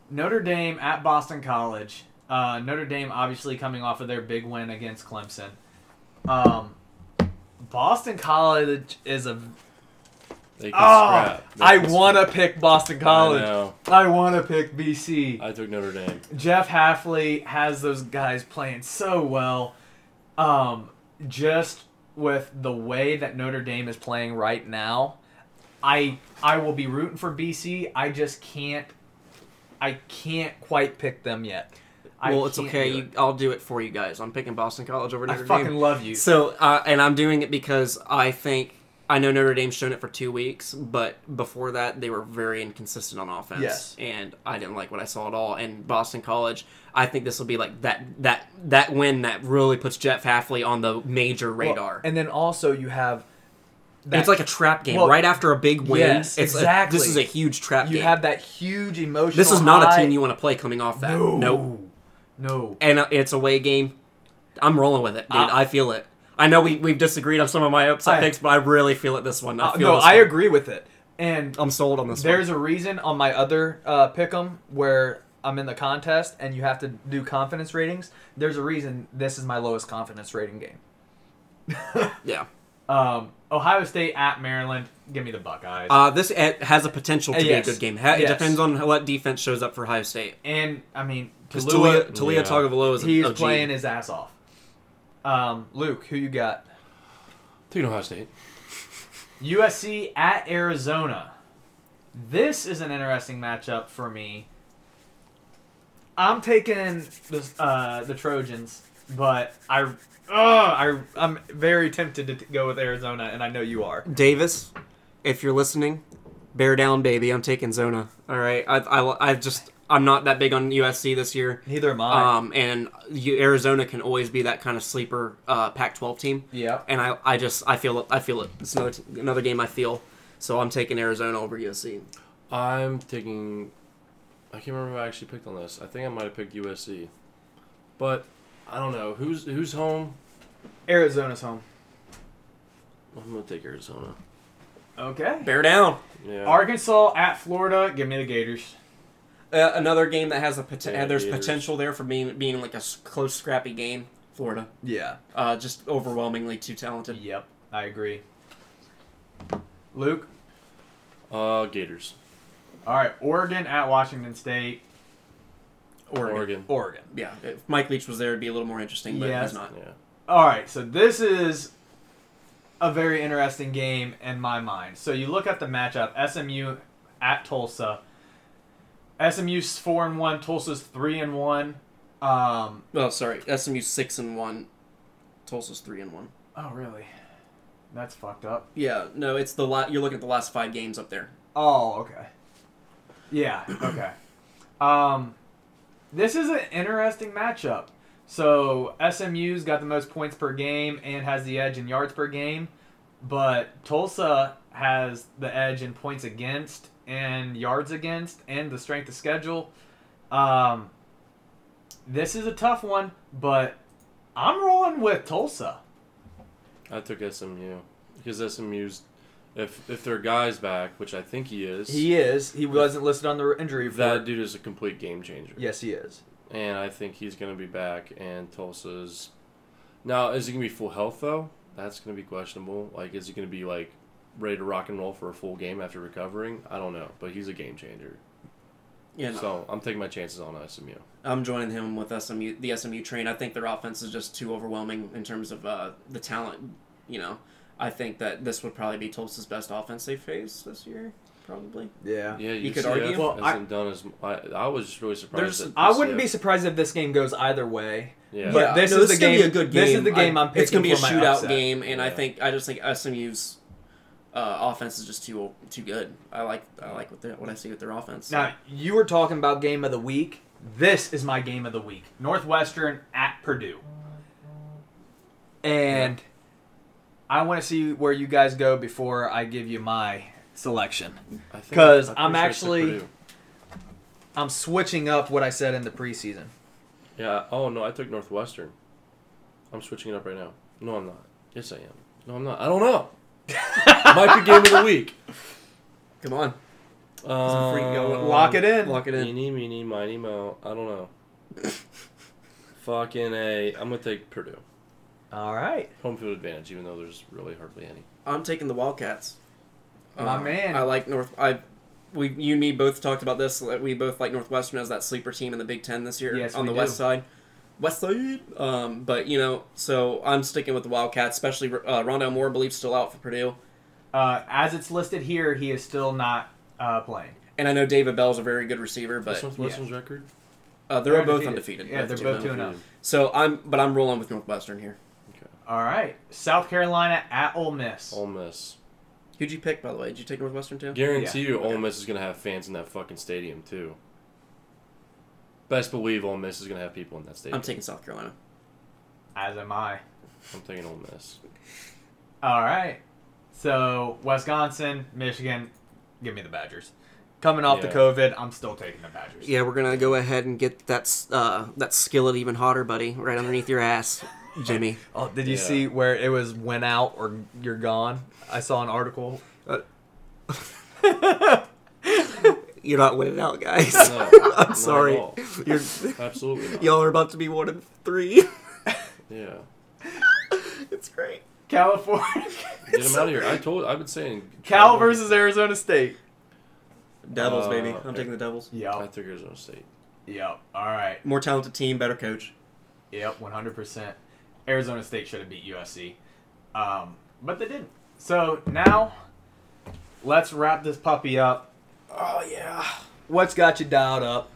Notre Dame at Boston College. Uh, Notre Dame obviously coming off of their big win against Clemson. Um, Boston College is a. They can Oh, scrap. They I can want to pick Boston I College. know. I want to pick BC. I took Notre Dame. Jeff Hafley has those guys playing so well. Um, just with the way that Notre Dame is playing right now, I I will be rooting for BC. I just can't I can't quite pick them yet. I well, it's okay. do You. I'll do it for you guys. I'm picking Boston College over Notre I Notre fucking Dame. love you. So, uh, and I'm doing it because I think I know Notre Dame's shown it for two weeks, but before that they were very inconsistent on offense. Yes. and I didn't like what I saw at all. And Boston College, I think this will be like that that that win that really puts Jeff Hafley on the major Well, radar. and then also you have And it's like a trap game Well, right after a big win. yes, it's a- exactly. this is a huge trap game. you game. have that huge emotional. this is not high. a team you want to play coming off that. No, Nope. no. and uh, it's a away game. I'm rolling with it, dude. Uh, I feel it. I know we we've disagreed on some of my upset I- picks, but I really feel it this one. I Uh, no, I one. agree with it. And I'm sold on this There's one. a reason on my other uh, pick'em where I'm in the contest and you have to do confidence ratings. There's a reason this is my lowest confidence rating game. Yeah. Um, Ohio State at Maryland. Give me the Buckeyes. Uh, this it has a potential to Uh, be a good game. It Yes. depends on what defense shows up for Ohio State. and I mean, Taulia, Taulia, Taulia Yeah. Tagovailoa is a he's OG. playing his ass off. Um, Luke, who you got? Taking Ohio State. USC at Arizona. This is an interesting matchup for me. I'm taking the uh, the Trojans, but I, uh, I I'm very tempted to t- go with Arizona, and I know you are. Davis, if you're listening, bear down, baby. I'm taking Zona. All right. I, I, I just I'm not that big on USC this year. Neither am I. Um, and you, Arizona can always be that kind of sleeper uh, Pac-12 team. yeah. and I, I just I feel it I feel it. It's another another game I feel. So I'm taking Arizona over USC. I'm taking. I can't remember who I actually picked on this. I think I might have picked USC, but I don't know who's who's home. Arizona's home. I'm gonna take Arizona. Okay. Bear down. Yeah. Arkansas at Florida. Give me the Gators. Uh, another game that has a poten- Yeah, there's Gators. potential there for being being like a s- close scrappy game. Florida, Yeah. uh, just overwhelmingly too talented. Yep. I agree. Luke. Uh, Gators. All right. Oregon at Washington State. Oregon. Oregon. Oregon. Yeah, if Mike Leach was there, it'd be a little more interesting, but Yes. he's not. Yeah. All right, so this is a very interesting game in my mind. So you look at the matchup: SMU at Tulsa. SMU's four and one. Tulsa's three and one. Um, Oh, sorry, SMU six and one, Tulsa's three and one. oh, really? That's fucked up. Yeah, no, it's the la- you're looking at the last five games up there. Oh, okay. Yeah. Okay. Um, this is an interesting matchup. So SMU's got the most points per game and has the edge in yards per game, but Tulsa has the edge in points against and yards against and the strength of schedule. Um, this is a tough one, but I'm rolling with Tulsa. I took SMU because SMU's if if their guy's back, which I think he is. He is. He wasn't listed on the injury that report. dude is a complete game changer. Yes, he is. And I think he's going to be back. And Tulsa's now is he going to be full health though? That's going to be questionable. Like, is he going to be like ready to rock and roll for a full game after recovering? I don't know, but he's a game changer. Yeah, no. So I'm taking my chances on SMU. I'm joining him with SMU, the SMU train. I think their offense is just too overwhelming in terms of uh, the talent. You know, I think that this would probably be Tulsa's best offense they face this year, probably. Yeah. Yeah, You could UCF argue. Well, I- done as. I, I was just really surprised. There's- that I wouldn't UCF be surprised if this game goes either way. Yeah. But Yeah, this no, is this the gonna game- Be a good game. this game. is the game I- I'm It's gonna be a for my shootout game, and I think I just think SMU's uh, offense is just too too good. I like I like what, what I see with their offense. Now, you were talking about game of the week. This is my game of the week. Northwestern at Purdue. And I want to see where you guys go before I give you my selection. 'Cause I'm I'm pretty sure I took actually- I'm switching up what I said in the preseason. Yeah. Oh no, I took Northwestern. I'm switching it up right now. No, I'm not. Yes, I am. No, I'm not. I don't know. Might be game of the week. Come on, Um, free go. Lock it in. Lock it in. Eeny, meeny, miny, mo. I don't know. Fucking a. I'm gonna take Purdue. All right. Home field advantage, even though there's really hardly any. I'm taking the Wildcats. My Uh, man. I like North. I we you and me both talked about this. that We both like Northwestern as that sleeper team in the Big Ten this year Yes, on we the do. West side. West side. Um, but you know, so I'm sticking with the Wildcats, especially uh, Rondale Moore, I believe, still out for Purdue, Uh, as it's listed here, he is still not uh, playing. and I know David Bell's a very good receiver, but Northwestern's record? uh, they're, They're both undefeated. undefeated. Yeah, they're both of two and oh. So I'm, but I'm rolling with Northwestern here. All right. South Carolina at Ole Miss. Ole Miss. Who'd you pick, by the way? Did you take Northwestern too? Guarantee Yeah. you, Okay. Ole Miss is gonna have fans in that fucking stadium too. Best believe Ole Miss is gonna have people in that stadium. I'm taking South Carolina. As am I. I'm taking Ole Miss. All right. So Wisconsin, Michigan, give me the Badgers. Coming off the COVID, I'm still taking the Badgers. Yeah, we're gonna go ahead and get that uh, that skillet even hotter, buddy, right underneath your ass, Jimmy. Oh, did you Yeah. see where it was went out or you're gone? I saw an article. You're not winning out, guys. No, I'm sorry. You're, Absolutely not. y'all are about to be one of three. Yeah. it's great. California. Get them out of here. I told. I've been saying. Cal versus Arizona State. Devils, Uh, baby. I'm taking the Devils. Yeah. I Yep. took Arizona State. Yep. All right. More talented team, better coach. Yep. 100%. Arizona State should have beat USC, um, but they didn't. So now, let's wrap this puppy up. Oh yeah. What's got you dialed up?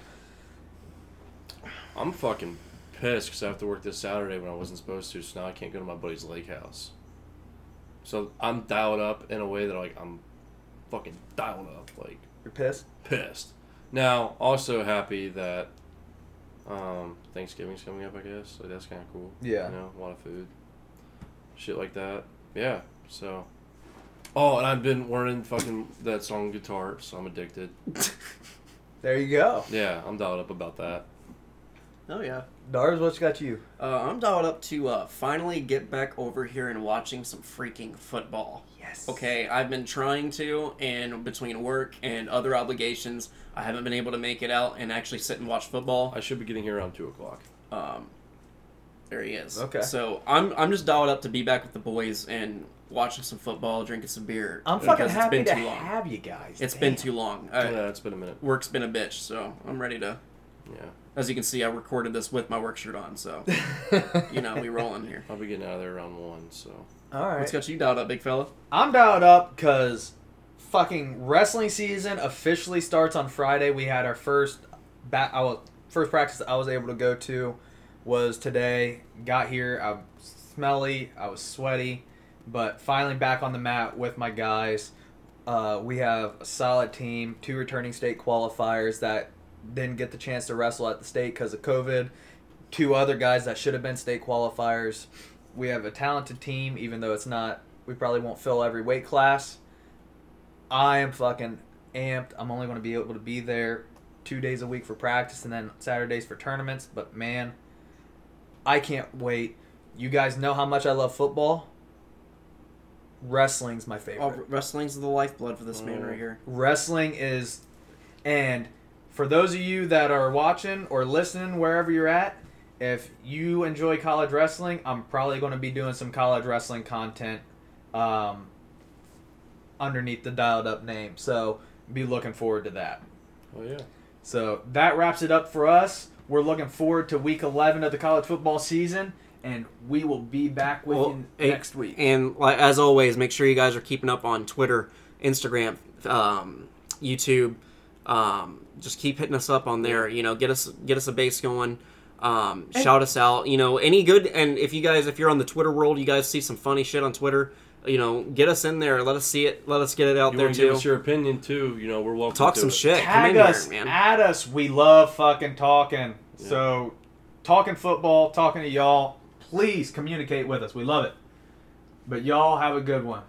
I'm fucking pissed because I have to work this Saturday when I wasn't supposed to, so now I can't go to my buddy's lake house. So I'm dialed up in a way that like I'm fucking dialed up, like You're pissed. pissed. Now, also happy that um, Thanksgiving's coming up. I guess like that's kind of cool. Yeah. you know, a lot of food, shit like that. Yeah. So, oh, and I've been learning fucking that song guitar, so I'm addicted. There you go. Yeah, I'm dialed up about that. Oh yeah. Dars, what's got you? Uh, I'm dialed up to uh, finally get back over here and watching some freaking football. Yes. Okay, I've been trying to, and between work and other obligations, I haven't been able to make it out and actually sit and watch football. I should be getting here around two o'clock. Um, there he is. Okay. So I'm I'm just dialed up to be back with the boys and watching some football, drinking some beer. I'm because fucking it's happy been to too long. have you guys. It's Damn. been too long. Uh, yeah, it's been a minute. Work's been a bitch, so I'm ready to. Yeah, As you can see, I recorded this with my work shirt on, so you know we rolling here. I'll be getting out of there around one. So All right. What's got you dialed up, big fella? I'm dialed up because fucking wrestling season officially starts on Friday. We had our first bat. I was first practice I was able to go to was today. Got here. I was smelly. I was sweaty, but finally back on the mat with my guys. Uh, we have a solid team. Two returning state qualifiers that didn't get the chance to wrestle at the state because of COVID. Two other guys that should have been state qualifiers. We have a talented team, even though it's not. We probably won't fill every weight class. I am fucking amped. I'm only going to be able to be there two days a week for practice and then Saturdays for tournaments. But man, I can't wait. You guys know how much I love football. Wrestling's my oh, favorite. Oh, wrestling's the lifeblood for this man Oh. right here. Wrestling is, and for those of you that are watching or listening wherever you're at, if you enjoy college wrestling, I'm probably going to be doing some college wrestling content um, underneath the dialed up name. So be looking forward to that. oh yeah, So that wraps it up for us. We're looking forward to week 11 of the college football season, and we will be back with Well, you next week. And as always, make sure you guys are keeping up on Twitter, Instagram, um, YouTube. Um, just keep hitting us up on there. You know, get us get us a base going. Um, shout us out. You know, any good and if you guys if you're on the Twitter world, you guys see some funny shit on Twitter. You know, get us in there. Let us see it. Let us get it out you there want to give too. us your opinion too? You know, we're welcome. Talk to some it. shit. Come Tag in us, here, man. add us. We love fucking talking. Yeah. So, talking football, talking to y'all. Please communicate with us. We love it. But y'all have a good one.